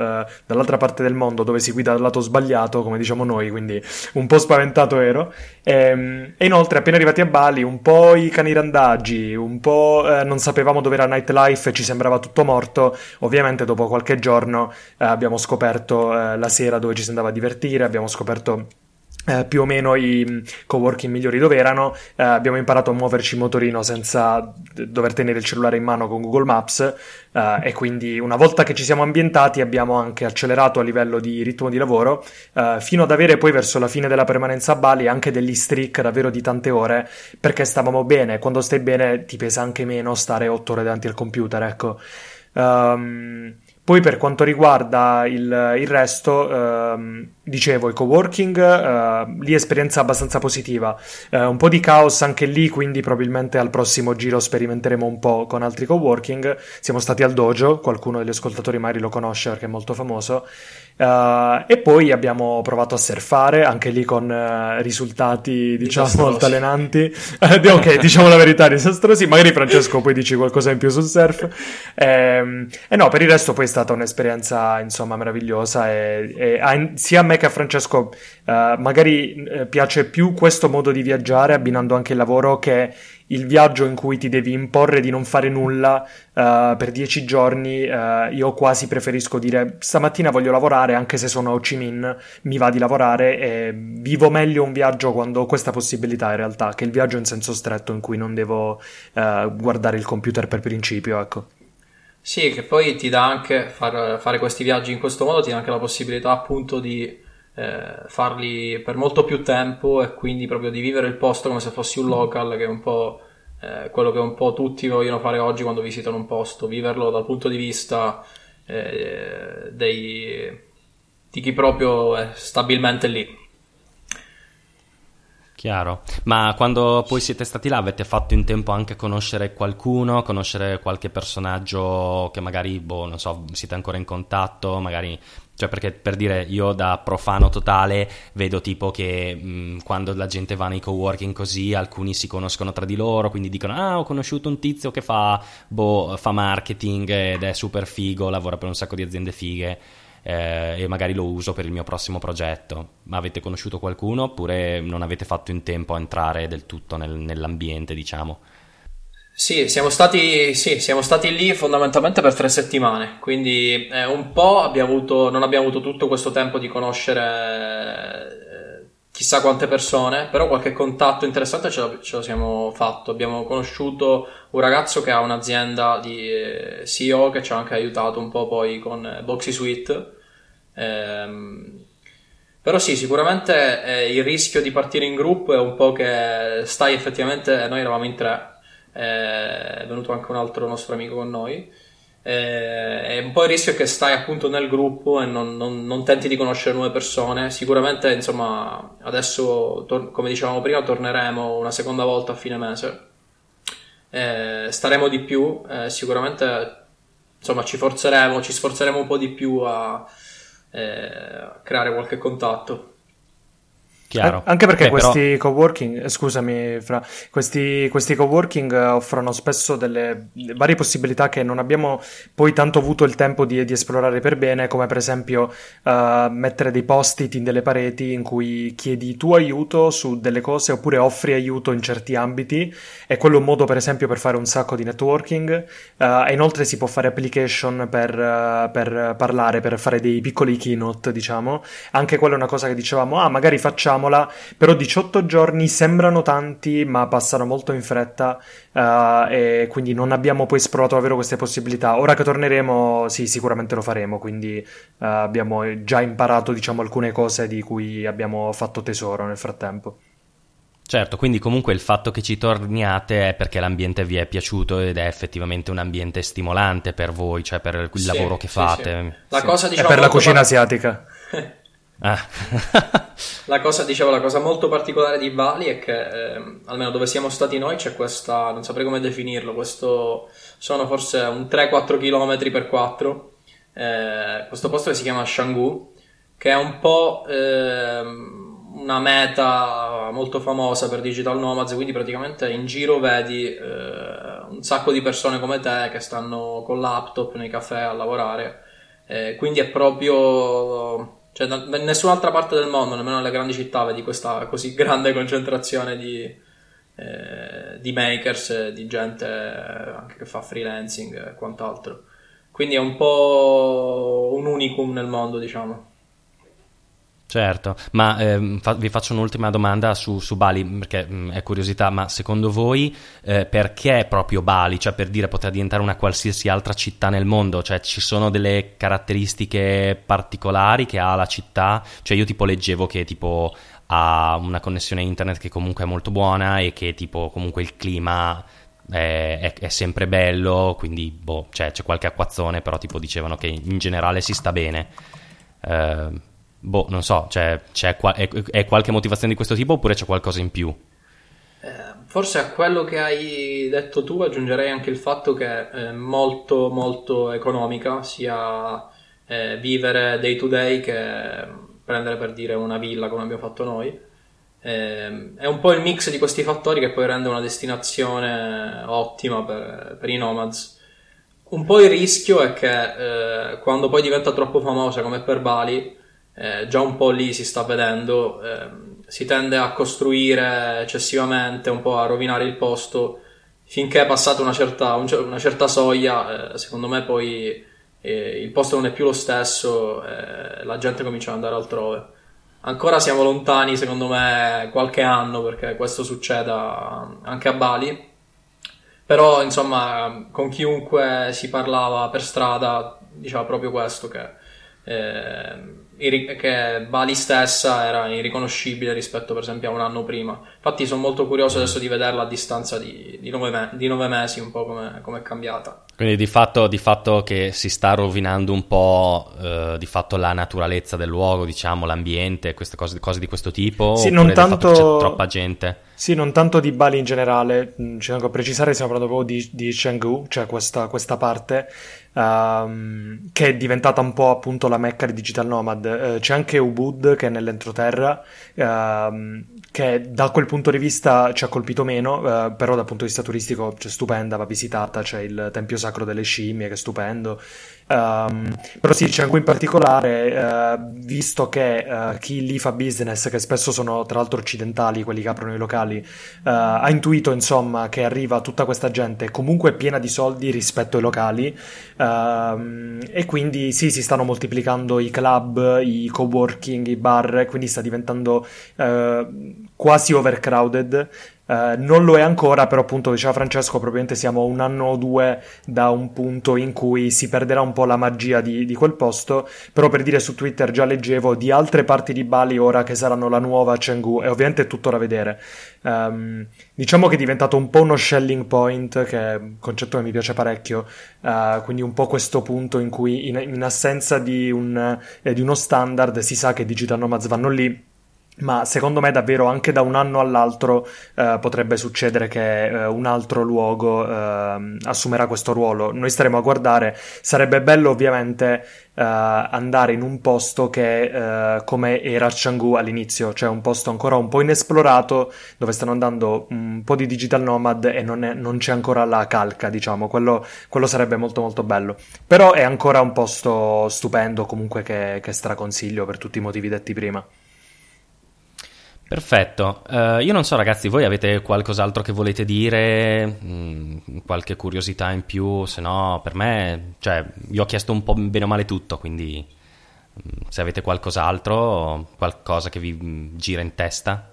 dall'altra parte del mondo dove si guida dal lato sbagliato, come diciamo noi, quindi un po' spaventato ero. E, ehm, e inoltre, appena arrivati a Bali, un po' i cani randaggi, un po' eh, non sapevamo dove era Nightlife e ci sembrava tutto morto. Ovviamente dopo qualche giorno eh, abbiamo scoperto eh, la sera dove ci si andava a divertire, abbiamo scoperto eh, più o meno i mm, coworking migliori dove erano, eh, abbiamo imparato a muoverci in motorino senza dover tenere il cellulare in mano con Google Maps. Eh, e quindi una volta che ci siamo ambientati abbiamo anche accelerato a livello di ritmo di lavoro eh, fino ad avere poi verso la fine della permanenza a Bali anche degli streak davvero di tante ore perché stavamo bene, quando stai bene ti pesa anche meno stare otto ore davanti al computer, ecco. Um, poi per quanto riguarda il, il resto, ehm, dicevo, i coworking, eh, lì esperienza abbastanza positiva. Eh, un po' di caos anche lì, quindi probabilmente al prossimo giro sperimenteremo un po' con altri coworking. Siamo stati al dojo, qualcuno degli ascoltatori magari lo conosce perché è molto famoso. Uh, e poi abbiamo provato a surfare, anche lì con uh, risultati, diciamo, altalenanti. Eh, ok, diciamo la verità, disastrosi. Magari Francesco poi dici qualcosa in più sul surf. E, ehm, e no, per il resto poi è stata un'esperienza, insomma, meravigliosa. E, e sia a me che a Francesco uh, magari piace più questo modo di viaggiare, abbinando anche il lavoro che il viaggio in cui ti devi imporre di non fare nulla uh, per dieci giorni, uh, io quasi preferisco dire stamattina voglio lavorare, anche se sono a Ho Chi Minh, mi va di lavorare e vivo meglio un viaggio quando ho questa possibilità in realtà, che il viaggio in senso stretto in cui non devo uh, guardare il computer per principio, ecco. Sì, che poi ti dà anche far, fare questi viaggi in questo modo, ti dà anche la possibilità appunto di eh, farli per molto più tempo e quindi proprio di vivere il posto come se fossi un local, che è un po' eh, quello che un po' tutti vogliono fare oggi quando visitano un posto, viverlo dal punto di vista eh, dei, di chi proprio è stabilmente lì. Chiaro, ma quando poi siete stati là avete fatto in tempo anche conoscere qualcuno, conoscere qualche personaggio che magari, boh, non so, siete ancora in contatto, magari cioè, perché per dire, io da profano totale vedo tipo che mh, quando la gente va nei coworking così, alcuni si conoscono tra di loro, quindi dicono: Ah, ho conosciuto un tizio che fa, boh, fa marketing ed è super figo, lavora per un sacco di aziende fighe eh, e magari lo uso per il mio prossimo progetto. Ma avete conosciuto qualcuno oppure non avete fatto in tempo a entrare del tutto nel, nell'ambiente, diciamo? Sì siamo, stati, sì, siamo stati lì fondamentalmente per tre settimane, quindi eh, un po' abbiamo avuto, non abbiamo avuto tutto questo tempo di conoscere eh, chissà quante persone, però qualche contatto interessante ce lo, ce lo, siamo fatto. Abbiamo conosciuto un ragazzo che ha un'azienda di eh, CEO che ci ha anche aiutato un po' poi con eh, Boxy Suite Ehm, però sì, sicuramente eh, il rischio di partire in gruppo è un po' che stai effettivamente, noi eravamo in tre, eh, è venuto anche un altro nostro amico con noi, eh, un po' il rischio che stai appunto nel gruppo e non, non, non tenti di conoscere nuove persone. Sicuramente, insomma, adesso, tor- come dicevamo prima, torneremo una seconda volta a fine mese. Eh, staremo di più, eh, sicuramente, insomma, ci forzeremo, ci sforzeremo un po' di più a eh, creare qualche contatto. Chiaro. Anche perché Beh, questi però... coworking, eh, scusami, Fra, questi, questi coworking eh, offrono spesso delle varie possibilità che non abbiamo poi tanto avuto il tempo di, di esplorare per bene, come per esempio uh, mettere dei post-it in delle pareti in cui chiedi tu aiuto su delle cose oppure offri aiuto in certi ambiti. E quello è un modo, per esempio, per fare un sacco di networking. Uh, e inoltre si può fare application per, uh, per parlare, per fare dei piccoli keynote, diciamo. Anche quella è una cosa che dicevamo, ah, magari facciamo facciamola, però 18 giorni sembrano tanti, ma passano molto in fretta uh, e quindi non abbiamo poi esplorato davvero queste possibilità. Ora che torneremo, sì, sicuramente lo faremo, quindi uh, abbiamo già imparato, diciamo, alcune cose di cui abbiamo fatto tesoro nel frattempo. Certo, quindi comunque il fatto che ci torniate è perché l'ambiente vi è piaciuto ed è effettivamente un ambiente stimolante per voi, cioè per il sì, lavoro che sì, fate. Sì. La cosa, diciamo, è per la cucina par- asiatica. Ah. la cosa, dicevo, la cosa molto particolare di Bali è che, eh, almeno dove siamo stati noi, c'è questa, non saprei come definirlo, questo sono forse un 3-4 km per 4, eh, questo posto che si chiama Shanggu, che è un po' eh, una meta molto famosa per digital nomads, quindi praticamente in giro vedi eh, un sacco di persone come te che stanno con laptop nei caffè a lavorare, eh, quindi è proprio cioè, da, nessun'altra parte del mondo, nemmeno nelle grandi città, vedi questa così grande concentrazione di, eh, di makers, di gente anche che fa freelancing e quant'altro. Quindi è un po' un unicum nel mondo, diciamo. Certo, ma ehm, fa- vi faccio un'ultima domanda su, su Bali, perché mh, mm, è curiosità, ma secondo voi eh, perché proprio Bali? Cioè per dire potrà diventare una qualsiasi altra città nel mondo? Cioè ci sono delle caratteristiche particolari che ha la città? Cioè io tipo leggevo che tipo ha una connessione internet che comunque è molto buona e che tipo comunque il clima è, è, è sempre bello, quindi boh, cioè, c'è qualche acquazzone, però tipo dicevano che in generale si sta bene. Eh, boh, non so, cioè, c'è qua- è, è, qualche motivazione di questo tipo oppure c'è qualcosa in più? Eh, forse a quello che hai detto tu aggiungerei anche il fatto che è molto molto economica sia eh, vivere day to day che prendere per dire una villa come abbiamo fatto noi eh, è un po' il mix di questi fattori che poi rende una destinazione ottima per, per i nomads. Un po' il rischio è che eh, quando poi diventa troppo famosa come per Bali, eh, già un po' lì si sta vedendo, ehm, si tende a costruire eccessivamente, un po' a rovinare il posto, finché è passata una certa, una certa soglia, eh, secondo me poi eh, il posto non è più lo stesso, eh, la gente comincia ad andare altrove. Ancora siamo lontani, secondo me, qualche anno perché questo succeda anche a Bali. Però, insomma, con chiunque si parlava per strada diceva proprio questo, che, eh, che Bali stessa era irriconoscibile rispetto, per esempio, a un anno prima. Infatti sono molto curioso adesso di vederla a distanza di, di, nove, me- di nove, mesi, un po' come è cambiata. Quindi di fatto, di fatto, che si sta rovinando un po' eh, di fatto la naturalezza del luogo, diciamo, l'ambiente, queste cose, cose di questo tipo? Sì, non tanto... c'è troppa gente? Sì, non tanto di Bali in generale, mm, ci tengo a precisare, stiamo parlando proprio di, di Chengdu, cioè questa, questa parte, um, che è diventata un po' appunto la mecca di Digital Nomad. Uh, c'è anche Ubud che è nell'entroterra, um, che da quel punto di vista ci ha colpito meno, uh, però dal punto di vista turistico c'è cioè, stupenda, va visitata, c'è il Tempio Sacro delle Scimmie che è stupendo. Um, però sì, c'è anche in particolare, uh, visto che uh, chi lì fa business, che spesso sono tra l'altro occidentali, quelli che aprono i locali, ha intuito insomma che arriva tutta questa gente comunque piena di soldi rispetto ai locali ehm, e quindi sì, si stanno moltiplicando i club, i coworking, i bar, quindi sta diventando quasi overcrowded. Uh, non lo è ancora, però appunto diceva Francesco, probabilmente siamo un anno o due da un punto in cui si perderà un po' la magia di, di, quel posto, però per dire su Twitter già leggevo di altre parti di Bali ora che saranno la nuova Chengdu e ovviamente è tutto da vedere. Um, diciamo che è diventato un po' uno shelling point, che è un concetto che mi piace parecchio, uh, quindi un po' questo punto in cui in, in assenza di, un, eh, di uno standard si sa che digital nomads vanno lì ma secondo me davvero anche da un anno all'altro eh, potrebbe succedere che eh, un altro luogo eh, assumerà questo ruolo. Noi staremo a guardare, sarebbe bello ovviamente eh, andare in un posto che eh, come era Canggu all'inizio, cioè un posto ancora un po' inesplorato dove stanno andando un po' di digital nomad e non, è, non c'è ancora la calca, diciamo, quello, quello, sarebbe molto molto bello. Però è ancora un posto stupendo comunque che, che straconsiglio per tutti i motivi detti prima. Perfetto, uh, io non so ragazzi, voi avete qualcos'altro che volete dire, mm, qualche curiosità in più, se no per me, cioè, io ho chiesto un po' bene o male tutto, quindi mm, se avete qualcos'altro, qualcosa che vi mm, gira in testa.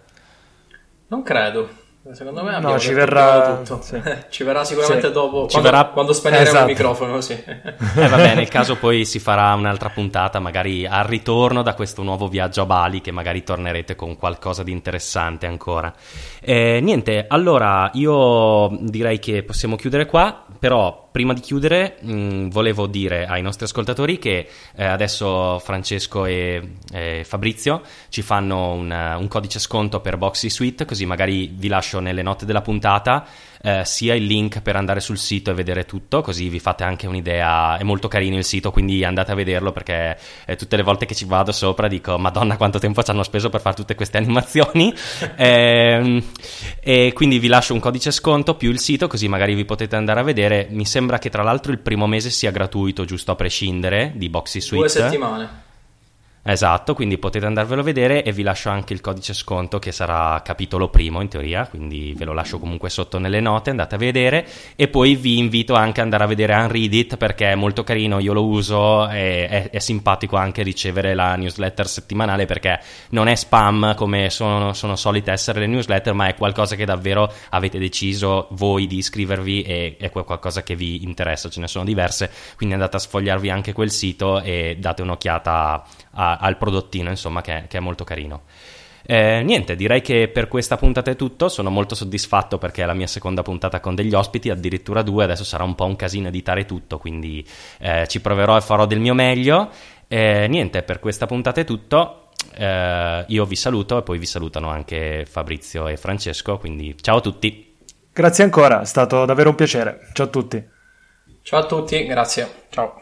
Non credo, Secondo me no, ci verrà... tutto. Sì. ci verrà sicuramente sì. dopo, ci quando, verrà... quando spegneremo esatto. il microfono. Sì. Eh, vabbè, nel caso poi si farà un'altra puntata, magari al ritorno da questo nuovo viaggio a Bali, che magari tornerete con qualcosa di interessante ancora. Eh, niente, allora io direi che possiamo chiudere qua, però prima di chiudere mh, mm, volevo dire ai nostri ascoltatori che eh, adesso Francesco e, e, Fabrizio ci fanno un, un codice sconto per Boxy Suite, così magari vi lascio nelle note della puntata eh, sia il link per andare sul sito e vedere tutto, così vi fate anche un'idea. È molto carino il sito, quindi andate a vederlo perché eh, tutte le volte che ci vado sopra dico: Madonna, quanto tempo ci hanno speso per fare tutte queste animazioni. eh, e quindi vi lascio un codice sconto più il sito, così magari vi potete andare a vedere. Mi sembra che tra l'altro il primo mese sia gratuito, giusto a prescindere di Boxy Suite. Due settimane. Esatto, quindi potete andarvelo a vedere e vi lascio anche il codice sconto che sarà capitolo primo in teoria, quindi ve lo lascio comunque sotto nelle note, andate a vedere. E poi vi invito anche ad andare a vedere Unread It perché è molto carino, io lo uso e è, è simpatico anche ricevere la newsletter settimanale perché non è spam come sono, sono solite essere le newsletter, ma è qualcosa che davvero avete deciso voi di iscrivervi e è qualcosa che vi interessa, ce ne sono diverse, quindi andate a sfogliarvi anche quel sito e date un'occhiata a, al prodottino, insomma, che, che è molto carino. Eh, niente, direi che per questa puntata è tutto. Sono molto soddisfatto perché è la mia seconda puntata con degli ospiti, addirittura due. Adesso sarà un po' un casino editare tutto, quindi eh, ci proverò e farò del mio meglio. Eh, niente, per questa puntata è tutto. Eh, io vi saluto e poi vi salutano anche Fabrizio e Francesco. Quindi ciao a tutti. Grazie ancora, è stato davvero un piacere. Ciao a tutti. Ciao a tutti, grazie. Ciao.